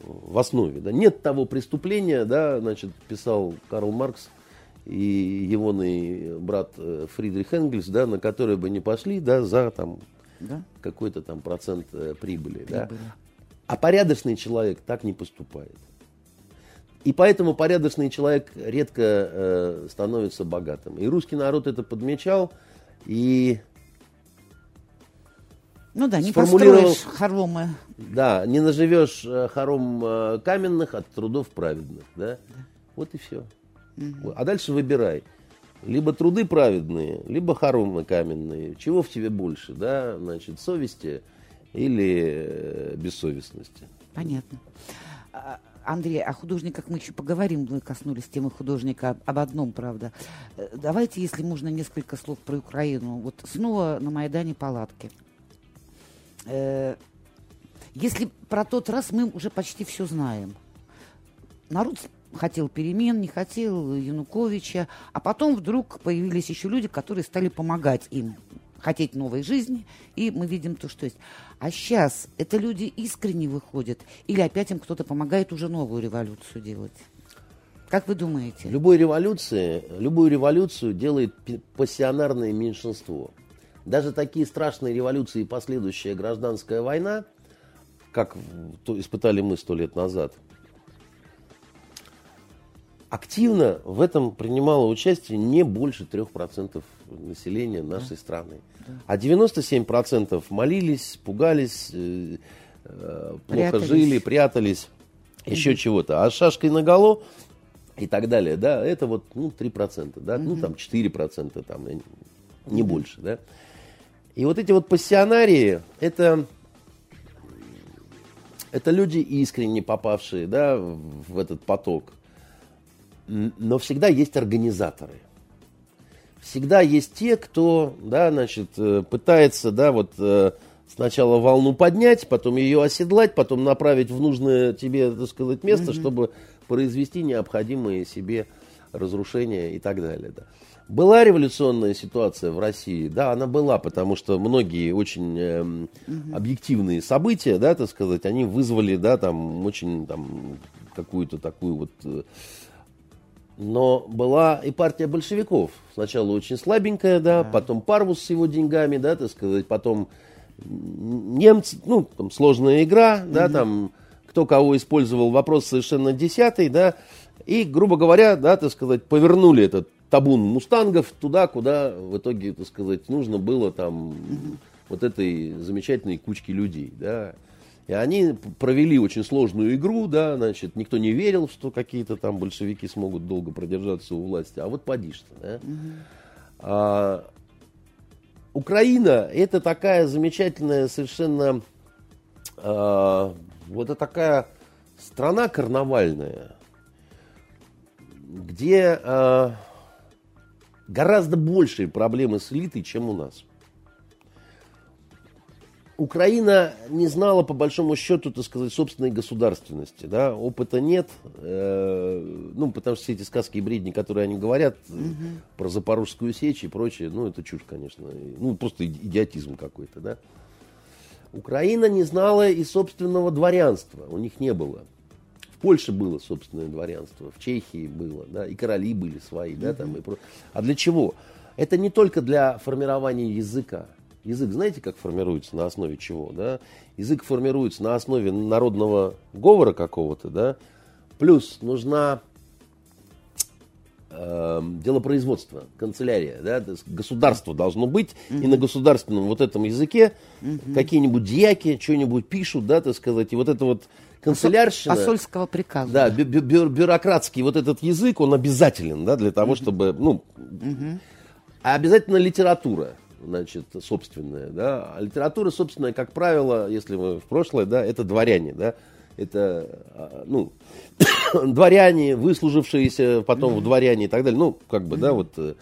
в основе. Да. Нет того преступления, да, значит, писал Карл Маркс и его брат э, Фридрих Энгельс, да, на которые бы не пошли да, за там, да? какой-то там процент э, прибыли. прибыли. Да. А порядочный человек так не поступает. И поэтому порядочный человек редко э, становится богатым. И русский народ это подмечал. И ну да, не построишь хоромы. Да, не наживешь э, хором каменных от трудов праведных. Да? да. Вот и все. Угу. А дальше выбирай. Либо труды праведные, либо хоромы каменные. Чего в тебе больше, да? Значит, совести или э, бессовестности. Понятно. А, Андрей, о художниках мы еще поговорим, мы коснулись темы художника об одном, правда. Э, давайте, если можно, несколько слов про Украину. Вот снова на Майдане палатки. Э, если про тот раз мы уже почти все знаем. Народ хотел перемен, не хотел Януковича, а потом вдруг появились еще люди, которые стали помогать им хотеть новой жизни, и мы видим то, что есть. А сейчас это люди искренне выходят, или опять им кто-то помогает уже новую революцию делать? Как вы думаете? Любой революции, любую революцию делает пассионарное меньшинство. Даже такие страшные революции и последующая гражданская война, как испытали мы сто лет назад – активно в этом принимало участие не больше 3% населения нашей да. страны. Да. А 97% молились, пугались, э, э, плохо жили, прятались, угу. еще чего-то. А шашкой наголо и так далее, да, это вот ну, 3%, да, угу. ну там 4%, там, не угу. больше, да. И вот эти вот пассионарии, это, это люди искренне попавшие, да, в этот поток но всегда есть организаторы. Всегда есть те, кто, да, значит, э, пытается, да, вот э, сначала волну поднять, потом ее оседлать, потом направить в нужное тебе, так сказать, место, mm-hmm. чтобы произвести необходимые себе разрушения и так далее. Да. Была революционная ситуация в России, да, она была, потому что многие очень э, угу. объективные события, да, так сказать, они вызвали, да, там очень там какую-то такую вот э, но была и партия большевиков. Сначала очень слабенькая, да, да. потом Парвус с его деньгами, да, так сказать, потом немцы, ну, там сложная игра, да, угу. там кто кого использовал, вопрос совершенно десятый, да, и, грубо говоря, да, так сказать, повернули этот табун мустангов туда, куда в итоге, так сказать, нужно было там вот этой замечательной кучки людей, да. И они провели очень сложную игру, да, значит, никто не верил, что какие-то там большевики смогут долго продержаться у власти. А вот поди что, да. Угу. А, Украина это такая замечательная совершенно, а, вот это такая страна карнавальная, где а, гораздо большие проблемы с элитой, чем у нас. Украина не знала, по большому счету, так сказать, собственной государственности. Да? Опыта нет. Э, ну, потому что все эти сказки и бредни, которые они говорят угу. про Запорожскую сечь и прочее, ну, это чушь, конечно. Ну, просто идиотизм какой-то, да. Украина не знала и собственного дворянства. У них не было. В Польше было собственное дворянство, в Чехии было, да, и короли были свои, да, там и про... А для чего? Это не только для формирования языка. Язык, знаете, как формируется, на основе чего? Да? Язык формируется на основе народного говора какого-то, да? плюс нужна э, делопроизводство, канцелярия, да? государство должно быть, mm-hmm. и на государственном вот этом языке mm-hmm. какие-нибудь дьяки что-нибудь пишут, да, так сказать, и вот это вот канцелярщина... Посольского приказа. Да, бю- бю- бюрократский вот этот язык, он обязателен, да, для того, mm-hmm. чтобы, ну, mm-hmm. а обязательно литература значит, собственная, да, а литература собственная, как правило, если мы в прошлое, да, это дворяне, да, это, а, ну, дворяне, выслужившиеся потом mm-hmm. в дворяне и так далее, ну, как бы, mm-hmm. да, вот, э,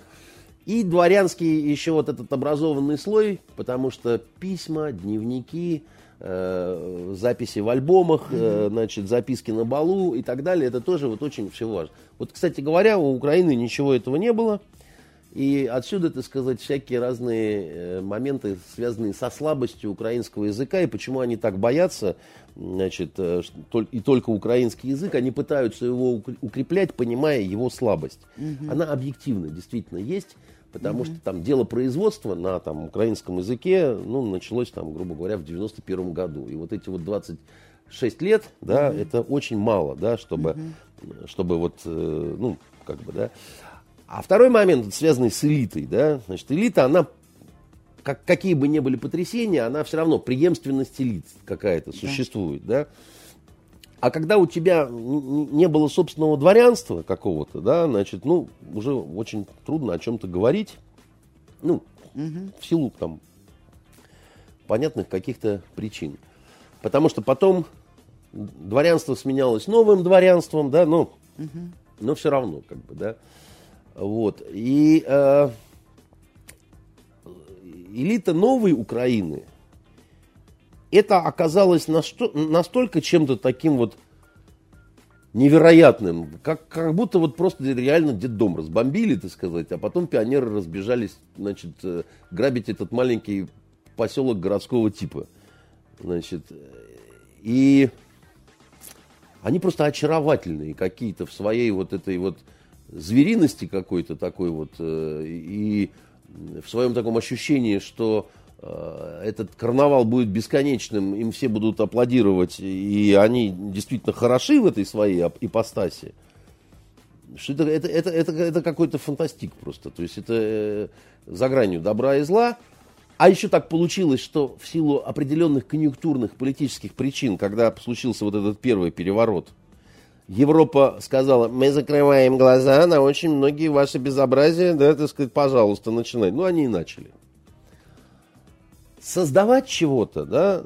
и дворянский еще вот этот образованный слой, потому что письма, дневники, э, записи в альбомах, э, значит, записки на балу и так далее, это тоже вот очень все важно. Вот, кстати говоря, у Украины ничего этого не было, и отсюда, так сказать, всякие разные э, моменты, связанные со слабостью украинского языка, и почему они так боятся, значит, э, и только украинский язык, они пытаются его укреплять, понимая его слабость. Угу. Она объективно действительно есть, потому угу. что там дело производства на там, украинском языке ну, началось, там, грубо говоря, в 91 году. И вот эти вот 26 лет, да, угу. это очень мало, да, чтобы, угу. чтобы вот, ну, как бы, да. А второй момент, связанный с элитой, да, значит, элита, она, как, какие бы ни были потрясения, она все равно, преемственность элит какая-то да. существует, да. А когда у тебя не было собственного дворянства какого-то, да, значит, ну, уже очень трудно о чем-то говорить, ну, угу. в силу там понятных каких-то причин. Потому что потом дворянство сменялось новым дворянством, да, но, угу. но все равно, как бы, да. Вот. И э, элита новой Украины, это оказалось настолько чем-то таким вот невероятным, как, как будто вот просто реально детдом разбомбили, так сказать, а потом пионеры разбежались, значит, э, грабить этот маленький поселок городского типа. Значит, и они просто очаровательные какие-то в своей вот этой вот звериности какой-то такой вот э, и в своем таком ощущении, что э, этот карнавал будет бесконечным, им все будут аплодировать, и они действительно хороши в этой своей ипостаси. Что это, это, это, это, это какой-то фантастик просто. То есть это э, за гранью добра и зла. А еще так получилось, что в силу определенных конъюнктурных политических причин, когда случился вот этот первый переворот, Европа сказала, мы закрываем глаза на очень многие ваши безобразия, да, так сказать, пожалуйста, начинай. Ну, они и начали. Создавать чего-то, да,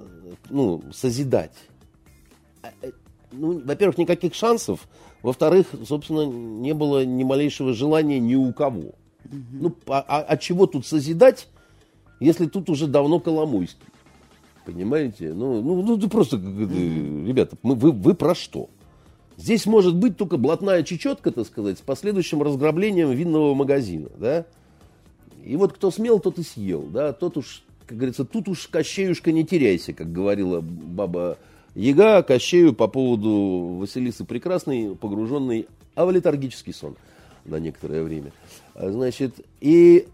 ну, созидать. А, э, ну, во-первых, никаких шансов. Во-вторых, собственно, не было ни малейшего желания ни у кого. Угу. Ну, а, а, а чего тут созидать, если тут уже давно Коломойский? Понимаете? Ну, ну, ну просто, угу. ребята, мы, вы, вы про что? Здесь может быть только блатная чечетка, так сказать, с последующим разграблением винного магазина, да. И вот кто смел, тот и съел, да. Тот уж, как говорится, тут уж Кощеюшка не теряйся, как говорила баба Яга Кощею по поводу Василисы Прекрасной, погруженной в летаргический сон на некоторое время. А, значит, и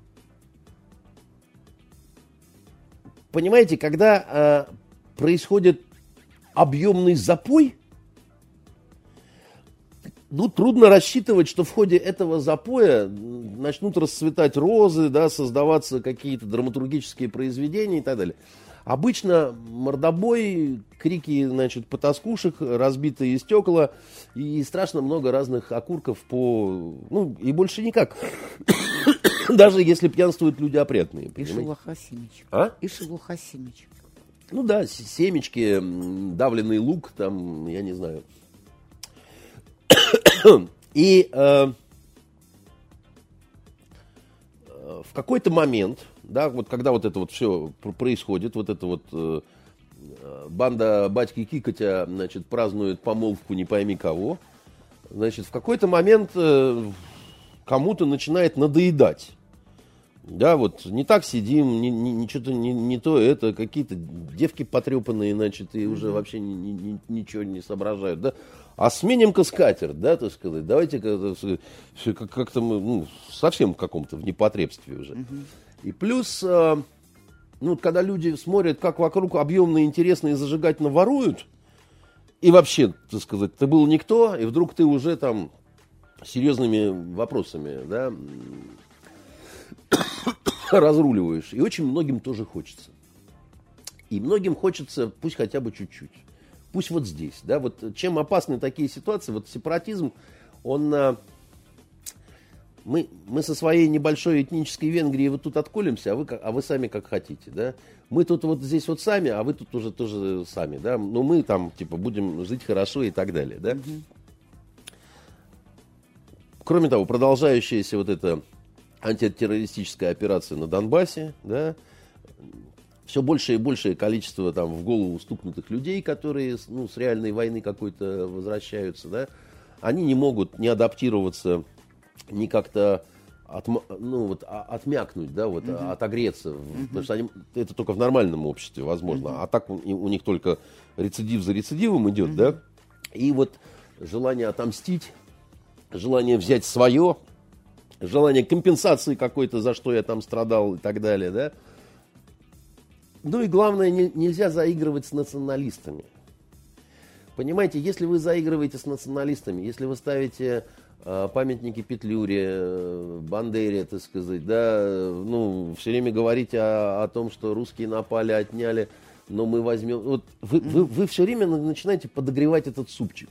понимаете, когда а, происходит объемный запой, ну, трудно рассчитывать, что в ходе этого запоя начнут расцветать розы, да, создаваться какие-то драматургические произведения и так далее. Обычно мордобой, крики, значит, потаскушек, разбитые стекла и страшно много разных окурков по... Ну, и больше никак. Даже если пьянствуют люди опрятные. И Симич. А? И Симич. Ну да, семечки, давленный лук, там, я не знаю, и э, в какой-то момент, да, вот когда вот это вот все происходит, вот это вот э, банда батьки Кикотя, значит, празднует помолвку не пойми кого, значит, в какой-то момент э, кому-то начинает надоедать. Да, вот не так сидим, не, не, не, что-то не, не то это, какие-то девки потрепанные, значит, и уже вообще ни, ни, ничего не соображают, да а сменим-ка скатерть, да, так сказать, давайте как-то мы ну, совсем в каком-то в непотребстве уже. Угу. И плюс, э, ну, когда люди смотрят, как вокруг объемно, интересно и зажигательно воруют, и вообще, так сказать, ты был никто, и вдруг ты уже там серьезными вопросами, да, разруливаешь. И очень многим тоже хочется. И многим хочется, пусть хотя бы чуть-чуть. Пусть вот здесь, да, вот чем опасны такие ситуации, вот сепаратизм, он, а, мы, мы со своей небольшой этнической Венгрии вот тут отколемся, а вы, а вы сами как хотите, да. Мы тут вот здесь вот сами, а вы тут уже тоже сами, да. Но мы там, типа, будем жить хорошо и так далее, да. Кроме того, продолжающаяся вот эта антитеррористическая операция на Донбассе, да, все большее и большее количество там в голову стукнутых людей, которые ну, с реальной войны какой-то возвращаются, да, они не могут не адаптироваться, не как-то от, ну, вот, а, отмякнуть, да, вот, угу. отогреться. Угу. Потому что они, это только в нормальном обществе возможно. Угу. А так у, у них только рецидив за рецидивом идет, угу. да. И вот желание отомстить, желание взять свое, желание компенсации какой-то, за что я там страдал и так далее, да ну и главное, не, нельзя заигрывать с националистами. Понимаете, если вы заигрываете с националистами, если вы ставите э, памятники Петлюре, э, Бандере, так сказать, да, ну, все время говорите о, о том, что русские напали, отняли, но мы возьмем... Вот вы, вы, вы все время начинаете подогревать этот супчик.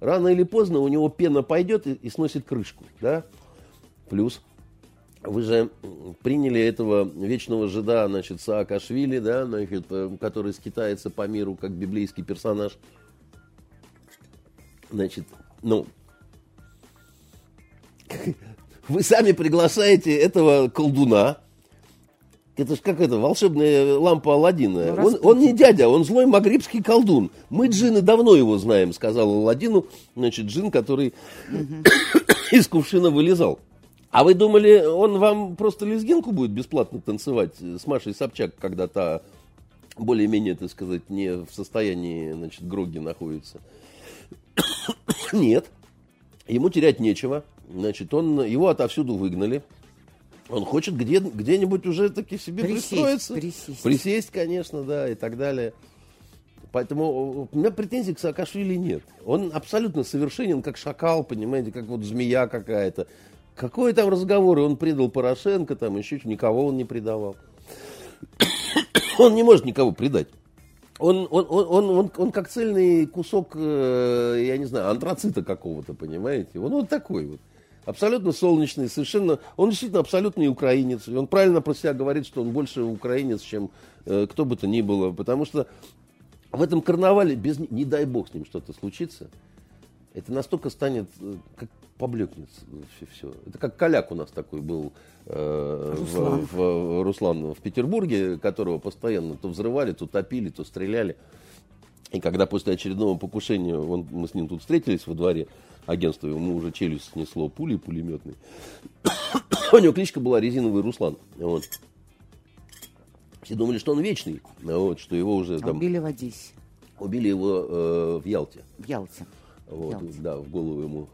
Рано или поздно у него пена пойдет и, и сносит крышку, да. Плюс вы же приняли этого вечного жида, значит, Саакашвили, да, значит, э, который скитается по миру как библейский персонаж. Значит, ну, вы сами приглашаете этого колдуна, это же как это, волшебная лампа Алладина. Ну, он, он не дядя, он злой магрибский колдун. Мы джины давно его знаем, сказал Алладину. Значит, джин, который из кувшина вылезал. А вы думали, он вам просто лезгинку будет бесплатно танцевать с Машей Собчак, когда та более-менее, так сказать, не в состоянии, значит, Гроги находится? Нет. Ему терять нечего. Значит, он, его отовсюду выгнали. Он хочет где, где-нибудь уже таки себе присесть, пристроиться. Присесть. присесть, конечно, да, и так далее. Поэтому у меня претензий к Саакашвили нет. Он абсолютно совершенен, как шакал, понимаете, как вот змея какая-то. Какой там разговор? Он предал Порошенко, там еще никого он не предавал. он не может никого предать. Он, он, он, он, он, он как цельный кусок, э, я не знаю, антрацита какого-то, понимаете? Он вот такой вот абсолютно солнечный, совершенно, он действительно абсолютный украинец. И он правильно про себя говорит, что он больше украинец, чем э, кто бы то ни было. Потому что в этом карнавале, без, не дай бог с ним что-то случится, это настолько станет, э, как поблекнет все, все. Это как Коляк у нас такой был, э, Руслан. В, в, Руслан в Петербурге, которого постоянно то взрывали, то топили, то стреляли. И когда после очередного покушения он, мы с ним тут встретились во дворе, агентства, ему уже челюсть снесло пули пулеметные. У него кличка была Резиновый Руслан. Вот. Все думали, что он вечный, вот, что его уже там... Убили в Одессе. Убили его э, в Ялте. В Ялте. Вот. Да, в голову ему.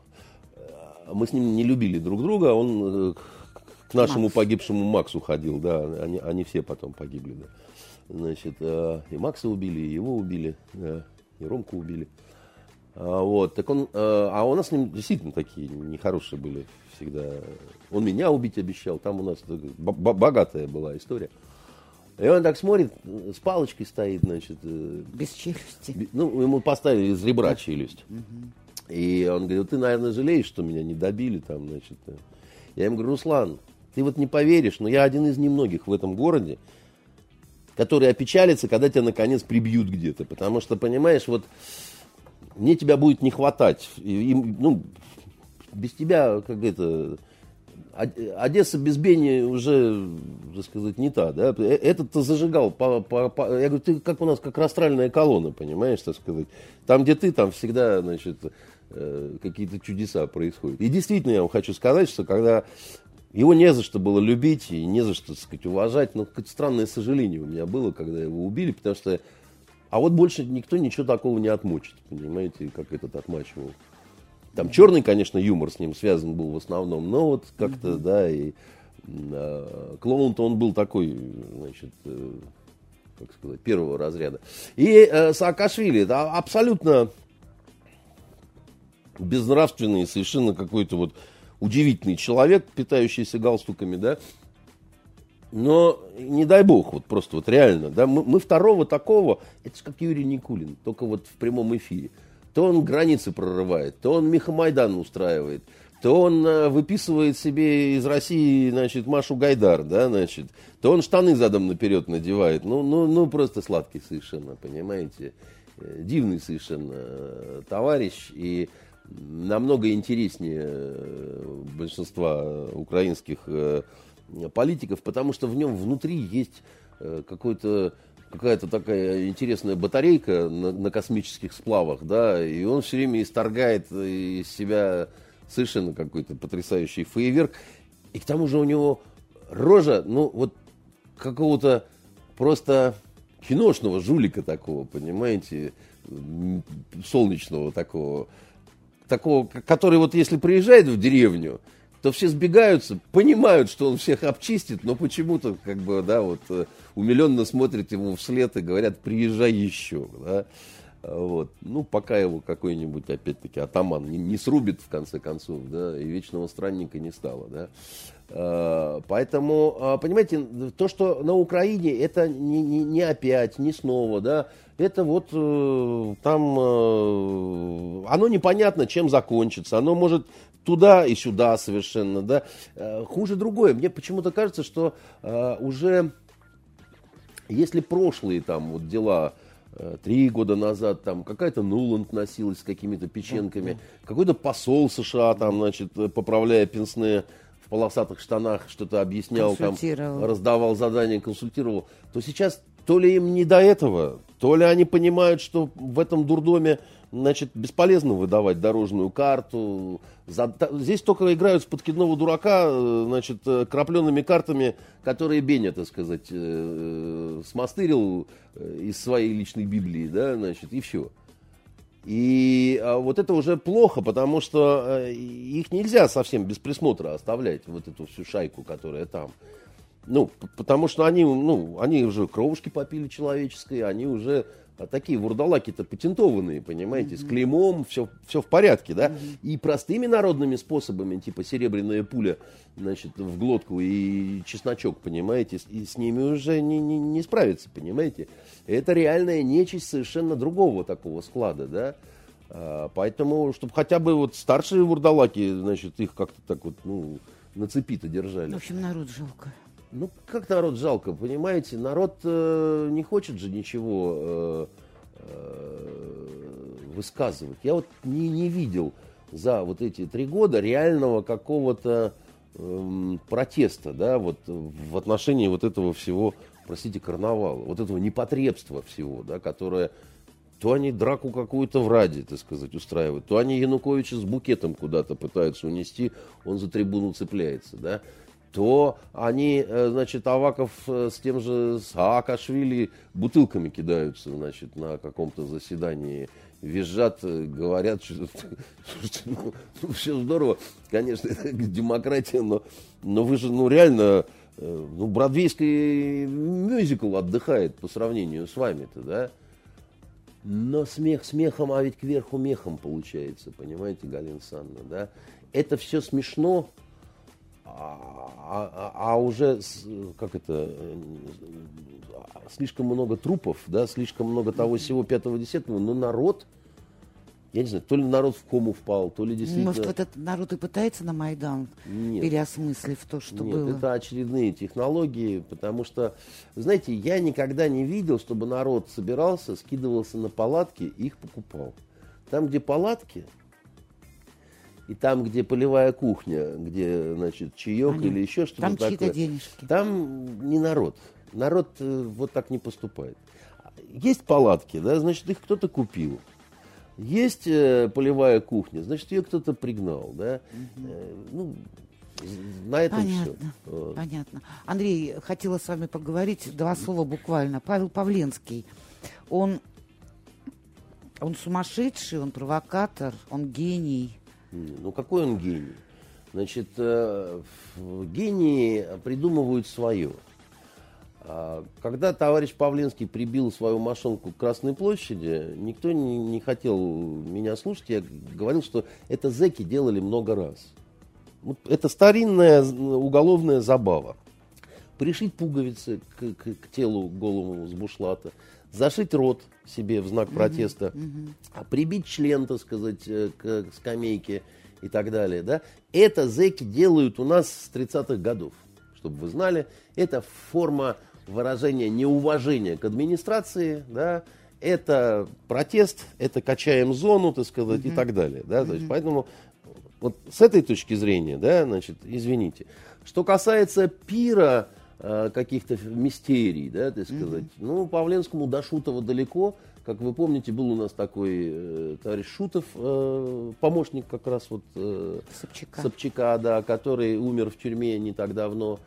Э, мы с ним не любили друг друга, он э, к нашему Макс. погибшему Максу ходил, да, они, они все потом погибли, да. Значит, э, и Макса убили, и его убили, да, и Ромку убили. А, вот, так он, э, а у нас с ним действительно такие нехорошие были всегда. Он меня убить обещал, там у нас богатая была история. И он так смотрит, с палочкой стоит, значит. Э, Без челюсти. Ну, ему поставили из ребра челюсть. Угу. И он говорит, ты, наверное, жалеешь, что меня не добили там, значит. Э». Я ему говорю, Руслан, ты вот не поверишь, но я один из немногих в этом городе, который опечалится, когда тебя наконец прибьют где-то. Потому что, понимаешь, вот мне тебя будет не хватать. И, и, ну, без тебя, как это, Одесса без Бени уже, так сказать, не та, да? Э, этот-то зажигал, по, по, по, я говорю, ты как у нас, как растральная колонна, понимаешь, так сказать. Там, где ты, там всегда, значит, э, какие-то чудеса происходят. И действительно, я вам хочу сказать, что когда его не за что было любить и не за что, так сказать, уважать, но какое-то странное сожаление у меня было, когда его убили, потому что а вот больше никто ничего такого не отмочит, понимаете, как этот отмачивал. Там черный, конечно, юмор с ним связан был в основном, но вот как-то, mm-hmm. да, и э, клоун-то он был такой, значит, э, как сказать, первого разряда. И э, Саакашвили, это абсолютно безнравственный, совершенно какой-то вот удивительный человек, питающийся галстуками, да, но не дай бог, вот просто вот реально, да, мы, мы второго такого, это же как Юрий Никулин, только вот в прямом эфире. То он границы прорывает, то он Мехамайдан устраивает, то он э, выписывает себе из России, значит, Машу Гайдар, да, значит, то он штаны задом наперед надевает. Ну, ну, ну, просто сладкий совершенно, понимаете. Э, дивный совершенно э, товарищ и намного интереснее большинства украинских политиков, потому что в нем внутри есть какой-то какая-то такая интересная батарейка на, на космических сплавах, да, и он все время исторгает из себя совершенно какой-то потрясающий фейерверк. И к тому же у него рожа, ну, вот какого-то просто киношного жулика такого, понимаете, солнечного такого, такого, который вот если приезжает в деревню, то все сбегаются, понимают, что он всех обчистит, но почему-то, как бы, да, вот, э, умиленно смотрят ему вслед и говорят, приезжай еще, да. Вот. Ну, пока его какой-нибудь, опять-таки, атаман не, не срубит, в конце концов, да, и вечного странника не стало, да. А, поэтому, а, понимаете, то, что на Украине, это не, не, не опять, не снова, да, это вот э, там, э, оно непонятно, чем закончится, оно может туда и сюда совершенно, да. Э, хуже другое. Мне почему-то кажется, что э, уже если прошлые там вот дела э, три года назад там какая-то Нуланд носилась с какими-то печенками, какой-то посол США там, значит, поправляя пенсне в полосатых штанах, что-то объяснял, там, раздавал задания, консультировал, то сейчас то ли им не до этого, то ли они понимают, что в этом дурдоме значит, бесполезно выдавать дорожную карту. Здесь только играют с подкидного дурака, э, значит, э, крапленными картами, которые Беня, так сказать, э, смастырил из своей личной Библии, да, значит, и все. И а вот это уже плохо, потому что их нельзя совсем без присмотра оставлять, вот эту всю шайку, которая там. Ну, потому что они, ну, они уже кровушки попили человеческой, они уже а такие вурдалаки-то патентованные, понимаете, mm-hmm. с клеймом, все, все в порядке, да, mm-hmm. и простыми народными способами, типа серебряная пуля, значит, в глотку и чесночок, понимаете, и с ними уже не, не, не справиться, понимаете. Это реальная нечисть совершенно другого такого склада, да, а, поэтому, чтобы хотя бы вот старшие вурдалаки, значит, их как-то так вот, ну, на цепи-то держали. В общем, народ жалко. Ну, как народ жалко, понимаете? Народ э, не хочет же ничего э, э, высказывать. Я вот не, не видел за вот эти три года реального какого-то э, протеста, да, вот в отношении вот этого всего, простите, карнавала, вот этого непотребства всего, да, которое то они драку какую-то в Раде, так сказать, устраивают, то они Януковича с букетом куда-то пытаются унести, он за трибуну цепляется, да, то они, э, значит, Аваков э, с тем же Саакашвили бутылками кидаются, значит, на каком-то заседании, визжат, э, говорят, что ну, ну, все здорово, конечно, это демократия, но, но вы же, ну, реально, ну, бродвейский мюзикл отдыхает по сравнению с вами-то, да? Но смех смехом, а ведь кверху мехом получается, понимаете, Галина Санна, да? Это все смешно, а, а, а уже, как это, слишком много трупов, да, слишком много того всего пятого десятого, но народ, я не знаю, то ли народ в кому впал, то ли действительно... Может, вот этот народ и пытается на Майдан, Нет. переосмыслив то, что Нет, было? это очередные технологии, потому что, знаете, я никогда не видел, чтобы народ собирался, скидывался на палатки и их покупал. Там, где палатки, и там, где полевая кухня, где, значит, чаек Понятно. или еще что-то там такое. Там денежки. Там не народ. Народ э, вот так не поступает. Есть палатки, да, значит, их кто-то купил. Есть э, полевая кухня, значит, ее кто-то пригнал, да. Угу. Э, ну, на этом понятно, все. Понятно. Андрей, хотела с вами поговорить два слова буквально. Павел Павленский, он, он сумасшедший, он провокатор, он гений. Ну, какой он гений? Значит, э, гении придумывают свое. А когда товарищ Павленский прибил свою машинку к Красной площади, никто не, не хотел меня слушать. Я говорил, что это зэки делали много раз. Вот это старинная уголовная забава. Пришить пуговицы к, к, к телу голому с бушлата, зашить рот себе в знак протеста, а прибить член, так сказать, э, к, скамейке и так далее. Да? Это зэки делают у нас с 30-х годов, чтобы вы знали. Это форма выражения неуважения к администрации, да, это протест, это качаем зону, так сказать, mm-hmm. и так далее. Да? Mm-hmm. То есть, поэтому вот с этой точки зрения, да, значит, извините. Что касается пира, каких-то мистерий, да, так сказать. Mm-hmm. Ну, Павленскому до Шутова далеко. Как вы помните, был у нас такой э, товарищ Шутов, э, помощник как раз вот э, Собчака. Собчака, да, который умер в тюрьме не так давно.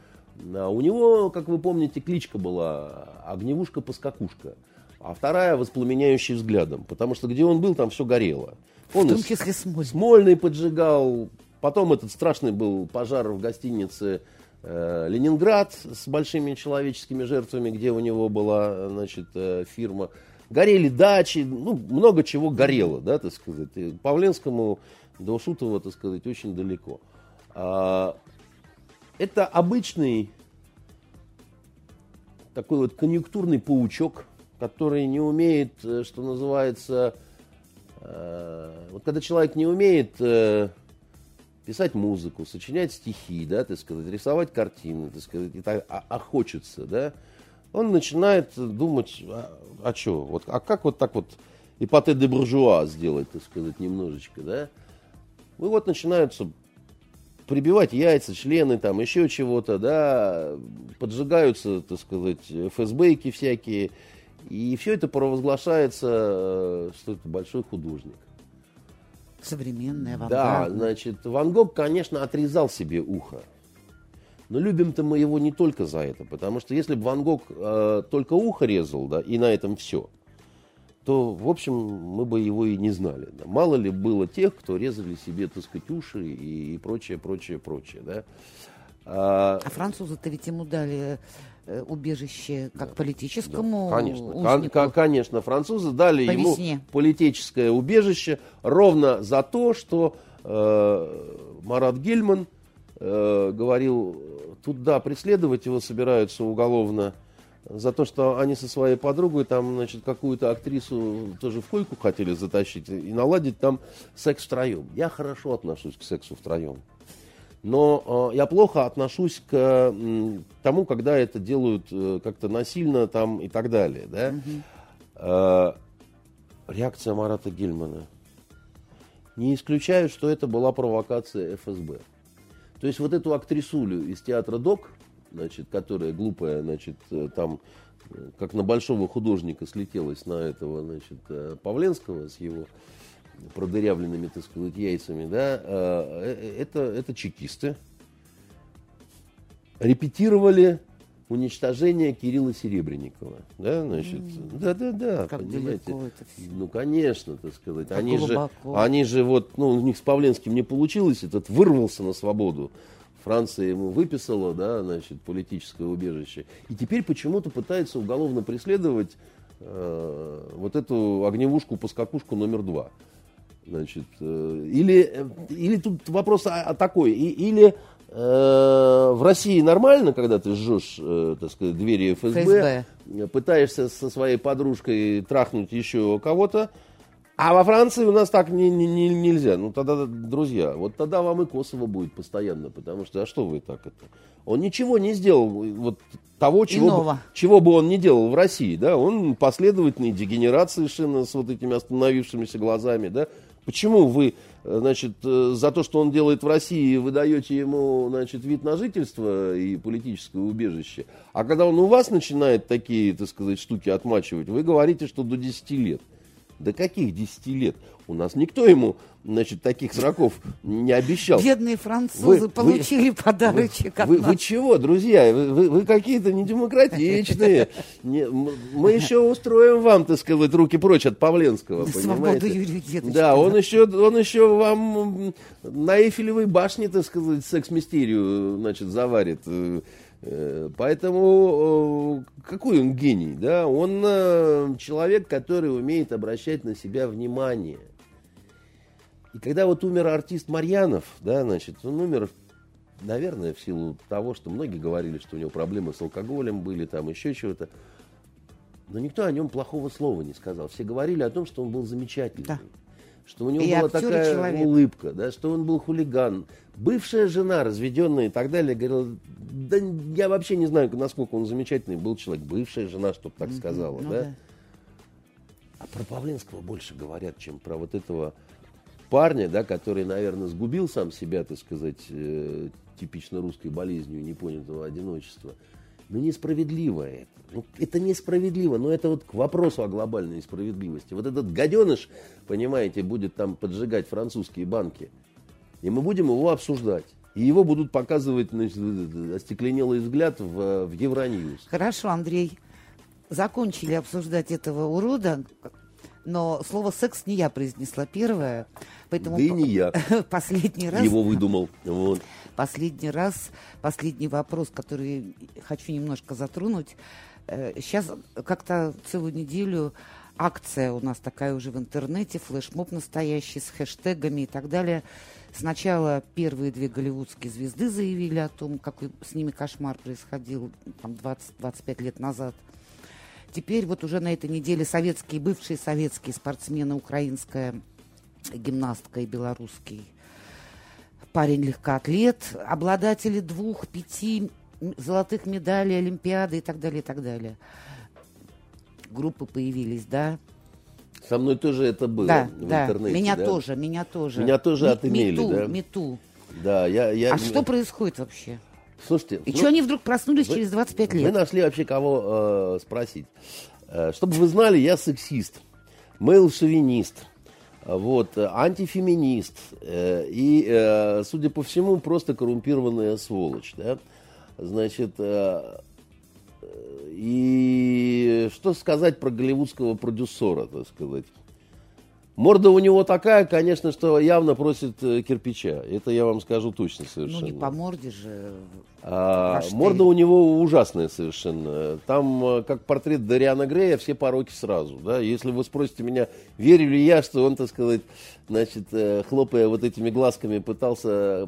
А у него, как вы помните, кличка была Огневушка-поскакушка. А вторая воспламеняющий взглядом. Потому что где он был, там все горело. Он в том числе Смольный. Смольный поджигал. Потом этот страшный был пожар в гостинице Э, Ленинград с большими человеческими жертвами, где у него была значит, э, фирма. Горели дачи, ну, много чего горело, да, так сказать. И Павленскому до Шутова, так сказать, очень далеко. А, это обычный такой вот конъюнктурный паучок, который не умеет, э, что называется, вот когда человек не умеет писать музыку, сочинять стихи, да, так сказать, рисовать картины, так сказать, и так, а, а хочется, да, он начинает думать, а, а что, вот, а как вот так вот ипоте де буржуа сделать, так сказать, немножечко, да? И вот начинаются прибивать яйца, члены, там, еще чего-то, да, поджигаются, так сказать, ФСБки всякие, и все это провозглашается, э, что это большой художник. Современная Да, значит, Ван Гог, конечно, отрезал себе ухо. Но любим-то мы его не только за это, потому что если бы Ван Гог э, только ухо резал, да, и на этом все, то, в общем, мы бы его и не знали. Да. Мало ли было тех, кто резали себе, так сказать, уши и, и прочее, прочее, прочее, да. А, а французы-то ведь ему дали э, убежище как политическому да, конечно, кон- конечно, французы дали По ему весне. политическое убежище ровно за то, что э, Марат Гельман э, говорил, тут да, преследовать его собираются уголовно за то, что они со своей подругой там, значит, какую-то актрису тоже в койку хотели затащить и наладить там секс втроем. Я хорошо отношусь к сексу втроем. Но э, я плохо отношусь к тому, когда это делают э, как-то насильно там и так далее. Да? Угу. Реакция Марата Гельмана. Не исключаю, что это была провокация ФСБ. То есть вот эту актрисулю из театра ДОК, значит, которая глупая, значит, там как на большого художника слетелась на этого, значит, Павленского с его продырявленными, так сказать, яйцами, да, э, это, это чекисты. Репетировали уничтожение Кирилла Серебренникова. Да, значит, mm. да, да, да, как понимаете. Ну, конечно, так сказать. Как они же, они же вот, ну, у них с Павленским не получилось, этот вырвался на свободу. Франция ему выписала, да, значит, политическое убежище. И теперь почему-то пытается уголовно преследовать э, вот эту огневушку-поскакушку номер два. Значит, э, или, э, или тут вопрос а такой, и, или э, в России нормально, когда ты жжешь, э, так сказать, двери ФСБ, ФСБ, пытаешься со своей подружкой трахнуть еще кого-то, а во Франции у нас так не, не, не, нельзя. Ну тогда, друзья, вот тогда вам и Косово будет постоянно, потому что, а что вы так это? Он ничего не сделал, вот того, чего бы, чего бы он не делал в России, да, он последовательный дегенерат совершенно с вот этими остановившимися глазами, да. Почему вы, значит, э, за то, что он делает в России, вы даете ему, значит, вид на жительство и политическое убежище, а когда он у вас начинает такие, так сказать, штуки отмачивать, вы говорите, что до 10 лет. До каких 10 лет? У нас никто ему, значит, таких сроков не обещал. Бедные французы вы, получили вы, подарочек вы, вы, вы чего, друзья? Вы, вы, вы какие-то недемократичные. Не, мы еще устроим вам, так сказать, руки прочь от Павленского, На понимаете? Юрию Да, он еще, он еще вам на Эйфелевой башне, так сказать, секс-мистерию, значит, заварит. Э, поэтому э, какой он гений, да? Он э, человек, который умеет обращать на себя внимание. И когда вот умер артист Марьянов, да, значит, он умер, наверное, в силу того, что многие говорили, что у него проблемы с алкоголем были, там еще чего-то. Но никто о нем плохого слова не сказал. Все говорили о том, что он был замечательный. Да. Что у него и была такая человек. улыбка, да, что он был хулиган. Бывшая жена, разведенная и так далее, говорила, да я вообще не знаю, насколько он замечательный был человек. Бывшая жена, чтобы так сказала, ну, да? да? А про Павленского больше говорят, чем про вот этого парня, да, который, наверное, сгубил сам себя, так сказать, э, типично русской болезнью непонятого одиночества. Но несправедливо это. Ну, это несправедливо, но это вот к вопросу о глобальной справедливости. Вот этот гаденыш, понимаете, будет там поджигать французские банки. И мы будем его обсуждать. И его будут показывать значит, остекленелый взгляд в, в Евроньюз. Хорошо, Андрей. Закончили обсуждать этого урода, но слово секс не я произнесла первое. Поэтому да и не я. Последний раз... Его выдумал. Вот. Последний раз, последний вопрос, который хочу немножко затронуть. Сейчас э, как-то целую неделю акция у нас такая уже в интернете, флешмоб настоящий с хэштегами и так далее – Сначала первые две голливудские звезды заявили о том, какой с ними кошмар происходил там 20-25 лет назад. Теперь вот уже на этой неделе советские, бывшие советские спортсмены, украинская гимнастка и белорусский парень-легкоатлет, обладатели двух, пяти золотых медалей, Олимпиады и так далее, и так далее. Группы появились, да. Со мной тоже это было да, в да. интернете. Меня да? тоже, меня тоже. Меня тоже Ми- отымели, мету, да? мету. Да, я, я... А что происходит вообще? Слушайте, И ну, что они вдруг проснулись вы- через 25 Вы лет? нашли вообще кого э, спросить. Э, чтобы вы знали, я сексист, мейл-шовинист, вот, э, антифеминист э, и, э, судя по всему, просто коррумпированная сволочь. Да? Значит, и что сказать про голливудского продюсера, так сказать? Морда у него такая, конечно, что явно просит э, кирпича. Это я вам скажу точно совершенно. Ну, не по морде же. А, Раштель. морда у него ужасная совершенно. Там, э, как портрет Дариана Грея, все пороки сразу. Да? Если вы спросите меня, верю ли я, что он, так сказать, значит, э, хлопая вот этими глазками, пытался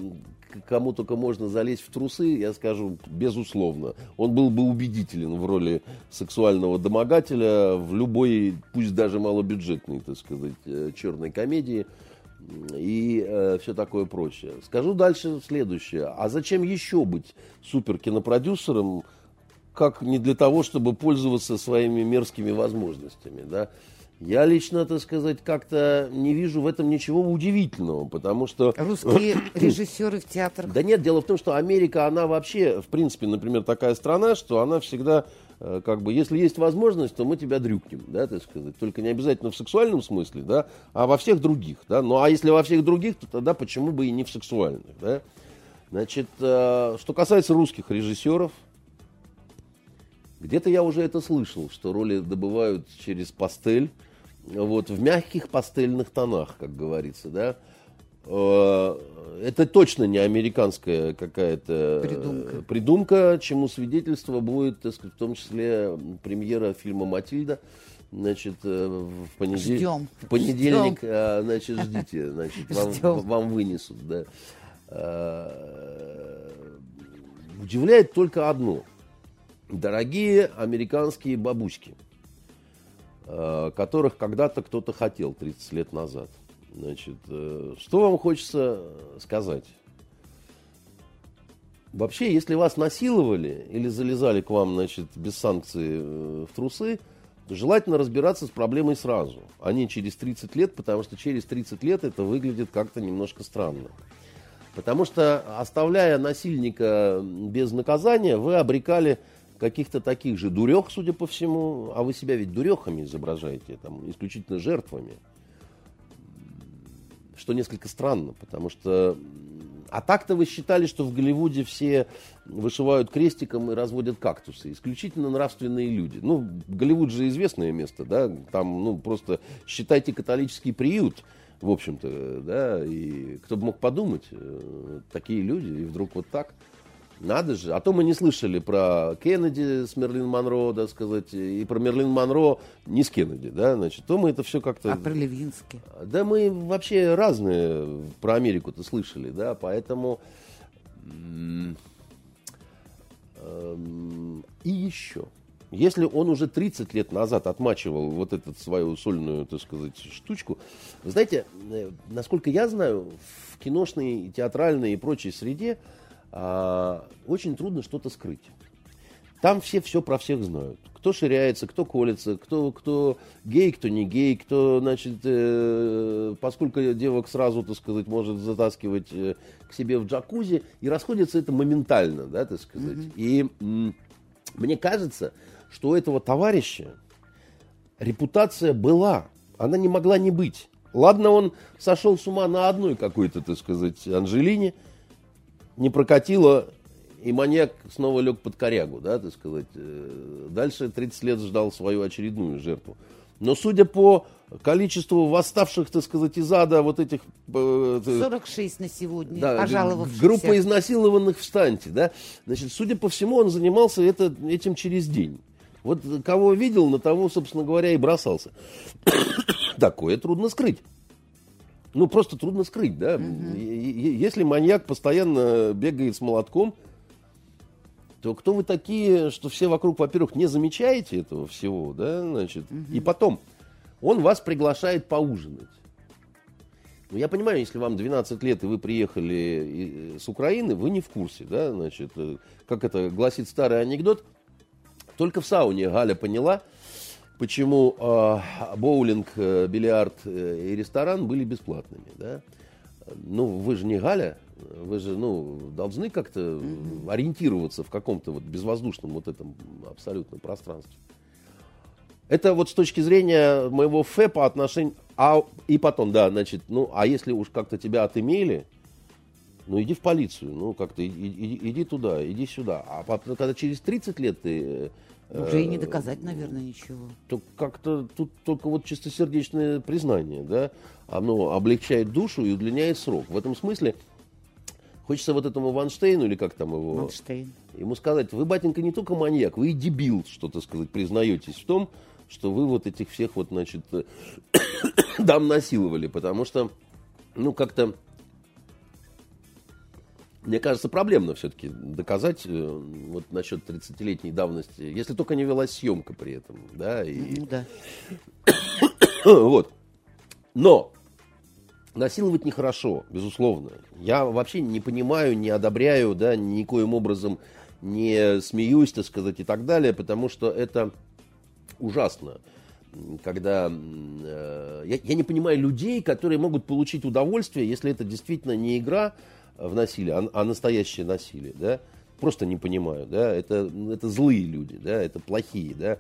кому только можно залезть в трусы, я скажу, безусловно. Он был бы убедителен в роли сексуального домогателя в любой, пусть даже малобюджетной, так сказать, э, черной комедии и все такое прочее. Скажу дальше следующее. А зачем еще быть суперкинопродюсером, как не для того, чтобы пользоваться своими мерзкими возможностями, да? Я лично, так сказать, как-то не вижу в этом ничего удивительного, потому что... Русские режиссеры в театрах. Да нет, дело в том, что Америка, она вообще, в принципе, например, такая страна, что она всегда, э, как бы, если есть возможность, то мы тебя дрюкнем, да, так сказать. Только не обязательно в сексуальном смысле, да, а во всех других, да. Ну, а если во всех других, то тогда почему бы и не в сексуальных, да. Значит, э, что касается русских режиссеров, где-то я уже это слышал, что роли добывают через пастель, вот, в мягких пастельных тонах, как говорится, да. Э, Это точно не американская какая-то э, Придумка. придумка, чему свидетельство будет, так сказать, в том числе премьера фильма «Матильда». Значит, э, в, понедель- Ждем. в понедельник, Ждем. э, значит, ждите, значит, вам, Ждем. вам вынесут, да. Удивляет только одно. Дорогие американские бабушки, которых когда-то кто-то хотел 30 лет назад. Значит, э, что вам хочется сказать? Вообще, если вас насиловали или залезали к вам, значит, без санкций э, в трусы, то желательно разбираться с проблемой сразу, а не через 30 лет, потому что через 30 лет это выглядит как-то немножко странно. Потому что, оставляя насильника без наказания, вы обрекали каких-то таких же дурех, судя по всему, а вы себя ведь дурехами изображаете, там, исключительно жертвами. Что несколько странно, потому что... А так-то вы считали, что в Голливуде все вышивают крестиком и разводят кактусы. Исключительно нравственные люди. Ну, Голливуд же известное место, да, там, ну, просто считайте католический приют, в общем-то, да, и кто бы мог подумать, э, такие люди, и вдруг вот так. Надо же. А то мы не слышали про Кеннеди с Мерлин Монро, да, сказать, и про Мерлин Монро не с Кеннеди, да, значит, то мы это все как-то... А про Левински? Да мы вообще разные про Америку-то слышали, да, поэтому... эм, И еще. Если он уже 30 лет назад отмачивал вот эту свою сольную, так сказать, штучку, вы знаете, э, насколько я знаю, в киношной, театральной и прочей среде очень трудно что-то скрыть. Там все все про всех знают. Кто ширяется, кто колется, кто, кто гей, кто не гей, кто, значит, э, поскольку девок сразу, так сказать, может затаскивать э, к себе в джакузи, и расходится это моментально, да, так сказать. И м, мне кажется, что у этого товарища репутация была, она не могла не быть. Ладно, он сошел с ума на одной какой-то, так сказать, Анжелине, не прокатило, и маньяк снова лег под корягу, да, так сказать. Э, Дальше 30 лет ждал свою очередную жертву. Но судя по количеству восставших, так сказать, из ада вот этих... э, э, 46 на сегодня, да, пожаловавшихся. группа изнасилованных встаньте, да. Значит, судя по всему, он занимался это, этим через день. Вот кого видел, на того, собственно говоря, и бросался. Такое трудно скрыть. Ну, просто трудно скрыть, да. И- Если маньяк постоянно бегает с молотком, то кто вы такие, что все вокруг, во-первых, не замечаете этого всего, да, значит, и потом, он вас приглашает поужинать. Ну, я понимаю, если вам 12 лет и вы приехали с Украины, вы не в курсе, да, значит, э, как это гласит старый анекдот, только в сауне Галя поняла, почему э, боулинг, э, бильярд э, и ресторан были бесплатными, да. Ну, вы же не Галя, вы же, ну, должны как-то mm-hmm. ориентироваться в каком-то вот безвоздушном вот этом абсолютно пространстве. Это вот с точки зрения моего фэ по отношению... А, и потом, да, значит, ну, а если уж как-то тебя отымели, ну, иди в полицию, ну, как-то иди, иди туда, иди сюда. А потом, когда через 30 лет ты... Э, Уже и не доказать, наверное, ничего. То как-то тут только вот чистосердечное признание, да, оно облегчает душу и удлиняет срок. В этом смысле хочется вот этому Ванштейну, или как там его... Ванштейн. Ему сказать, вы, батенька, не только маньяк, вы и дебил, что-то сказать, признаетесь в том, что вы вот этих всех вот, значит, дам насиловали, потому что, ну, как-то, мне кажется, проблемно все-таки доказать э, вот насчет 30-летней давности, если только не велась съемка при этом, да, и... Ну, да. вот. Но насиловать нехорошо, безусловно. Я вообще не понимаю, не одобряю, да, никоим образом не смеюсь, так сказать, и так далее, потому что это ужасно, когда э, я, я не понимаю людей, которые могут получить удовольствие, если это действительно не игра в насилие, а, а настоящее насилие, да, просто не понимаю, да, это, это злые люди, да, это плохие, да,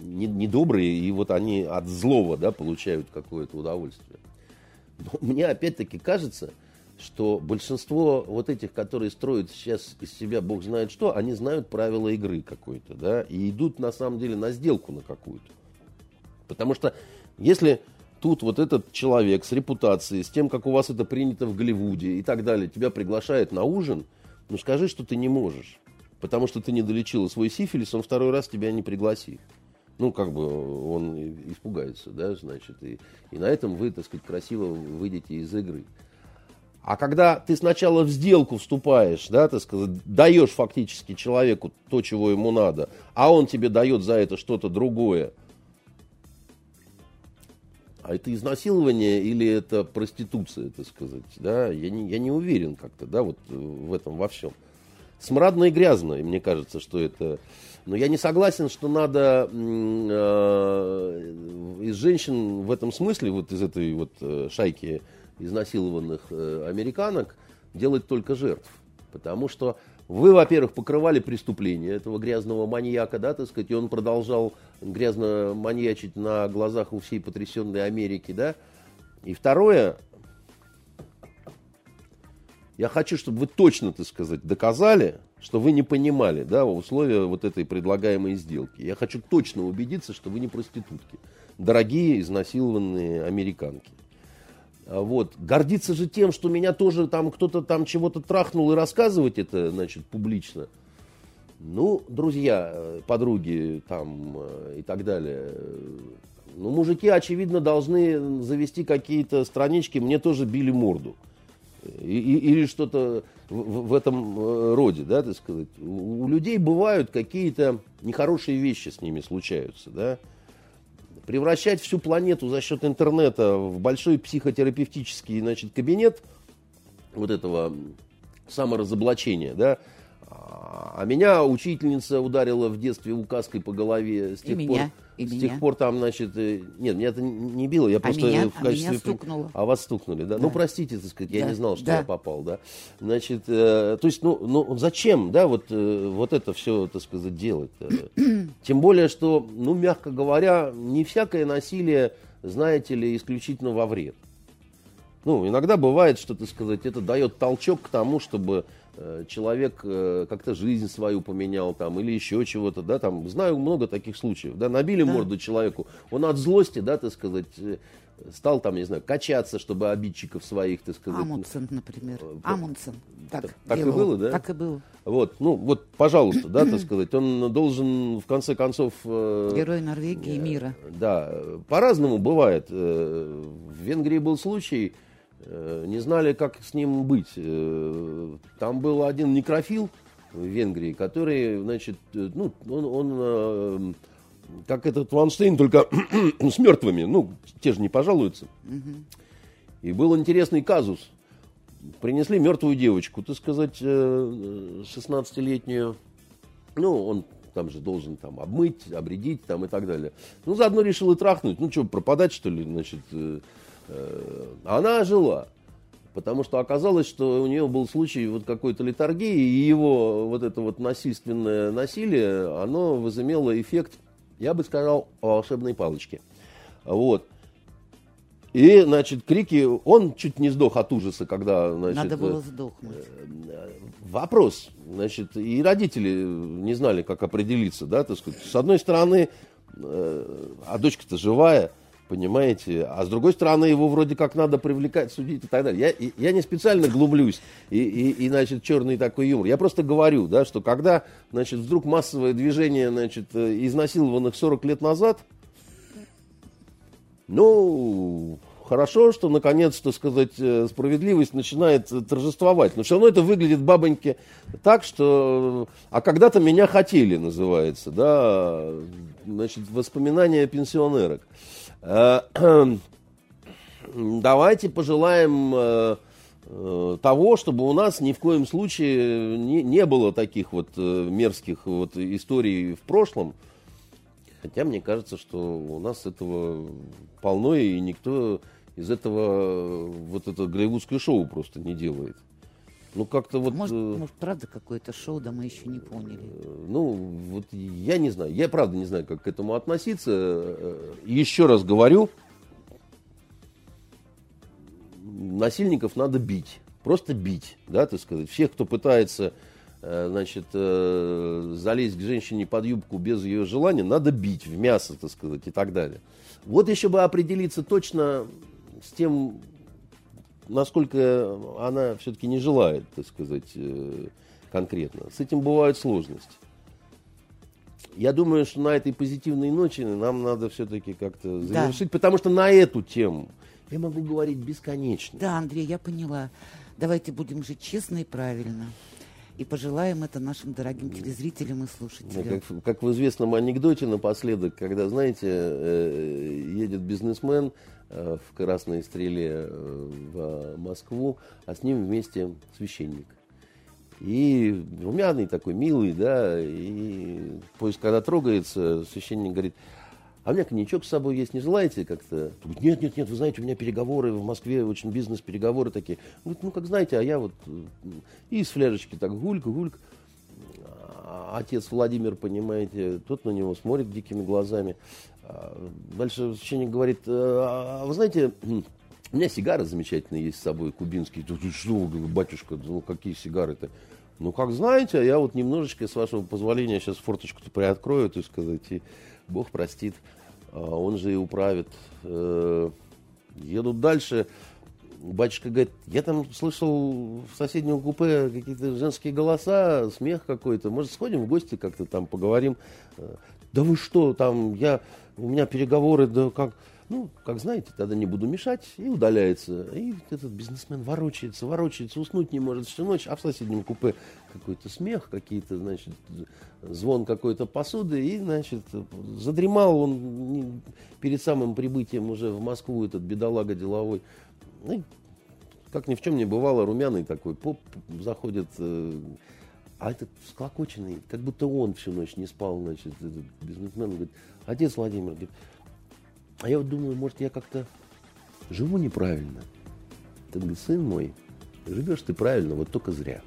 недобрые, не и вот они от злого, да, получают какое-то удовольствие. Но мне опять-таки кажется, что большинство вот этих, которые строят сейчас из себя бог знает что, они знают правила игры какой-то, да, и идут на самом деле на сделку на какую-то. Потому что если тут вот этот человек с репутацией, с тем, как у вас это принято в Голливуде и так далее, тебя приглашает на ужин, ну скажи, что ты не можешь. Потому что ты не долечила свой сифилис, он второй раз тебя не пригласит. Ну, как бы он испугается, да, значит, и, и на этом вы, так сказать, красиво выйдете из игры. А когда ты сначала в сделку вступаешь, да, ты сказать, даешь фактически человеку то, чего ему надо, а он тебе дает за это что-то другое, а это изнасилование или это проституция, так сказать, да, я не, я не уверен как-то, да, вот в этом во всем. Смрадно и грязно, и мне кажется, что это... Но я не согласен, что надо э, из женщин в этом смысле, вот из этой вот э, шайки изнасилованных э, американок делать только жертв. Потому что вы, во-первых, покрывали преступление этого грязного маньяка, да, так сказать, и он продолжал грязно маньячить на глазах у всей потрясенной Америки, да. И второе, я хочу, чтобы вы точно, так сказать, доказали, что вы не понимали, да, условия вот этой предлагаемой сделки. Я хочу точно убедиться, что вы не проститутки. Дорогие изнасилованные американки. А вот. Гордиться же тем, что меня тоже там кто-то там чего-то трахнул и рассказывать это, значит, публично. Ну, друзья, э, подруги там э, и так далее. Ну, мужики, очевидно, должны завести какие-то странички, мне тоже били морду. И, и, или что-то в, в этом э, роде, да, так сказать. У, у людей бывают какие-то нехорошие вещи с ними случаются, да превращать всю планету за счет интернета в большой психотерапевтический значит, кабинет вот этого саморазоблачения, да, а меня учительница ударила в детстве указкой по голове. С тех и пор, меня, и с меня. тех пор там, значит, э, нет, меня это не било, я а просто меня, в качестве... А меня стукнуло. А вас стукнули, да? Ну, да. Ну, простите, так сказать, я да. не знал, что да. я попал, да? Значит, э, то есть, ну, ну, зачем, да, вот, э, вот это все, так сказать, делать? Тем более, что, ну, мягко говоря, не всякое насилие, знаете ли, исключительно во вред. Ну, иногда бывает, что, так сказать, это дает толчок к тому, чтобы человек э, как-то жизнь свою поменял там или еще чего-то, да, там, знаю много таких случаев, да, набили да. морду человеку, он от злости, да, так сказать, э, стал там, не знаю, качаться, чтобы обидчиков своих, так сказать. Амундсен, например. Амундсен. Так, так, так и было, да? Так и было. Вот, ну, вот, пожалуйста, да, так сказать, он должен, в конце концов... Герой Норвегии и мира. Да, по-разному бывает. В Венгрии был случай, Э, не знали, как с ним быть. Э, там был один некрофил в Венгрии, который, значит, э, ну, он, он как этот Ванштейн, только с мертвыми, ну, те же не пожалуются. И был интересный казус. Принесли мертвую девочку, так сказать, 16-летнюю. Ну, он там же должен там обмыть, обредить там и так далее. Ну, заодно решил и трахнуть. Ну, что, пропадать, что ли, значит. Э, э, она жила. Потому что оказалось, что у нее был случай вот какой-то литургии, и его вот это вот насильственное насилие, оно возымело эффект, я бы сказал, волшебной палочки. Вот. И, значит, крики, он чуть не сдох от ужаса, когда, значит... Надо было сдохнуть. Э, вопрос, значит, и родители не знали, как определиться, да, так сказать. С одной стороны, э, а дочка-то живая, понимаете, а с другой стороны, его вроде как надо привлекать, судить и так далее. Я, я не специально глумлюсь и, и, и, значит, черный такой юмор. Я просто говорю, да, что когда, значит, вдруг массовое движение, значит, э, изнасилованных 40 лет назад, ну, хорошо, что наконец-то, сказать, э, справедливость начинает торжествовать. Но все равно это выглядит бабоньке так, что... А когда-то меня хотели, называется, да, значит, воспоминания пенсионерок. Э, давайте пожелаем э, того, чтобы у нас ни в коем случае не, не было таких вот мерзких вот историй в прошлом, Хотя мне кажется, что у нас этого полно, и никто из этого вот это голливудское шоу просто не делает. Ну, как-то вот... Может, э, может, правда какое-то шоу, да мы еще не поняли. Э, ну, вот я не знаю. Я правда не знаю, как к этому относиться. Э, еще раз говорю, насильников надо бить. Просто бить, да, так сказать. Всех, кто пытается значит, залезть к женщине под юбку без ее желания, надо бить в мясо, так сказать, и так далее. Вот еще бы определиться точно с тем, насколько она все-таки не желает, так сказать, э, конкретно. С этим бывают сложности. Я думаю, что на этой позитивной ночи нам надо все-таки как-то завершить, да. потому что на эту тему я могу говорить бесконечно. Да, Андрей, я поняла. Давайте будем жить честно и правильно и пожелаем это нашим дорогим телезрителям и слушателям. Как, как в известном анекдоте напоследок, когда, знаете, э, едет бизнесмен э, в Красной Стреле э, в Москву, а с ним вместе священник. И румяный такой, милый, да, и поезд, когда трогается, священник говорит, а у меня коньячок с собой есть, не желаете как-то? Нет, нет, нет, вы знаете, у меня переговоры в Москве, очень бизнес-переговоры такие. Говорит, ну, как знаете, а я вот и из фляжечки так гулька, гулька. А отец Владимир, понимаете, тот на него смотрит дикими глазами. А дальше священник говорит, а, а вы знаете, у меня сигары замечательные есть с собой, кубинские. Тут что, батюшка, ну какие сигары-то? Ну, как знаете, я вот немножечко, с вашего позволения, сейчас форточку-то приоткрою, так сказать, и Бог простит, а он же и управит. Э, едут дальше. Батюшка говорит, я там слышал в соседнем купе какие-то женские голоса, смех какой-то. Может, сходим в гости как-то там поговорим? Э, да вы что, там, я, у меня переговоры, да как... Ну, как знаете, тогда не буду мешать, и удаляется. И этот бизнесмен ворочается, ворочается, уснуть не может всю ночь, а в соседнем купе какой-то смех, какие-то, значит, звон какой-то посуды, и, значит, задремал он перед самым прибытием уже в Москву, этот бедолага деловой. И, как ни в чем не бывало, румяный такой поп заходит, э, а этот склокоченный, как будто он всю ночь не спал, значит, этот бизнесмен говорит, отец Владимир, говорит, а я вот думаю, может, я как-то живу неправильно. Ты говорит, сын мой, живешь ты правильно, вот только зря.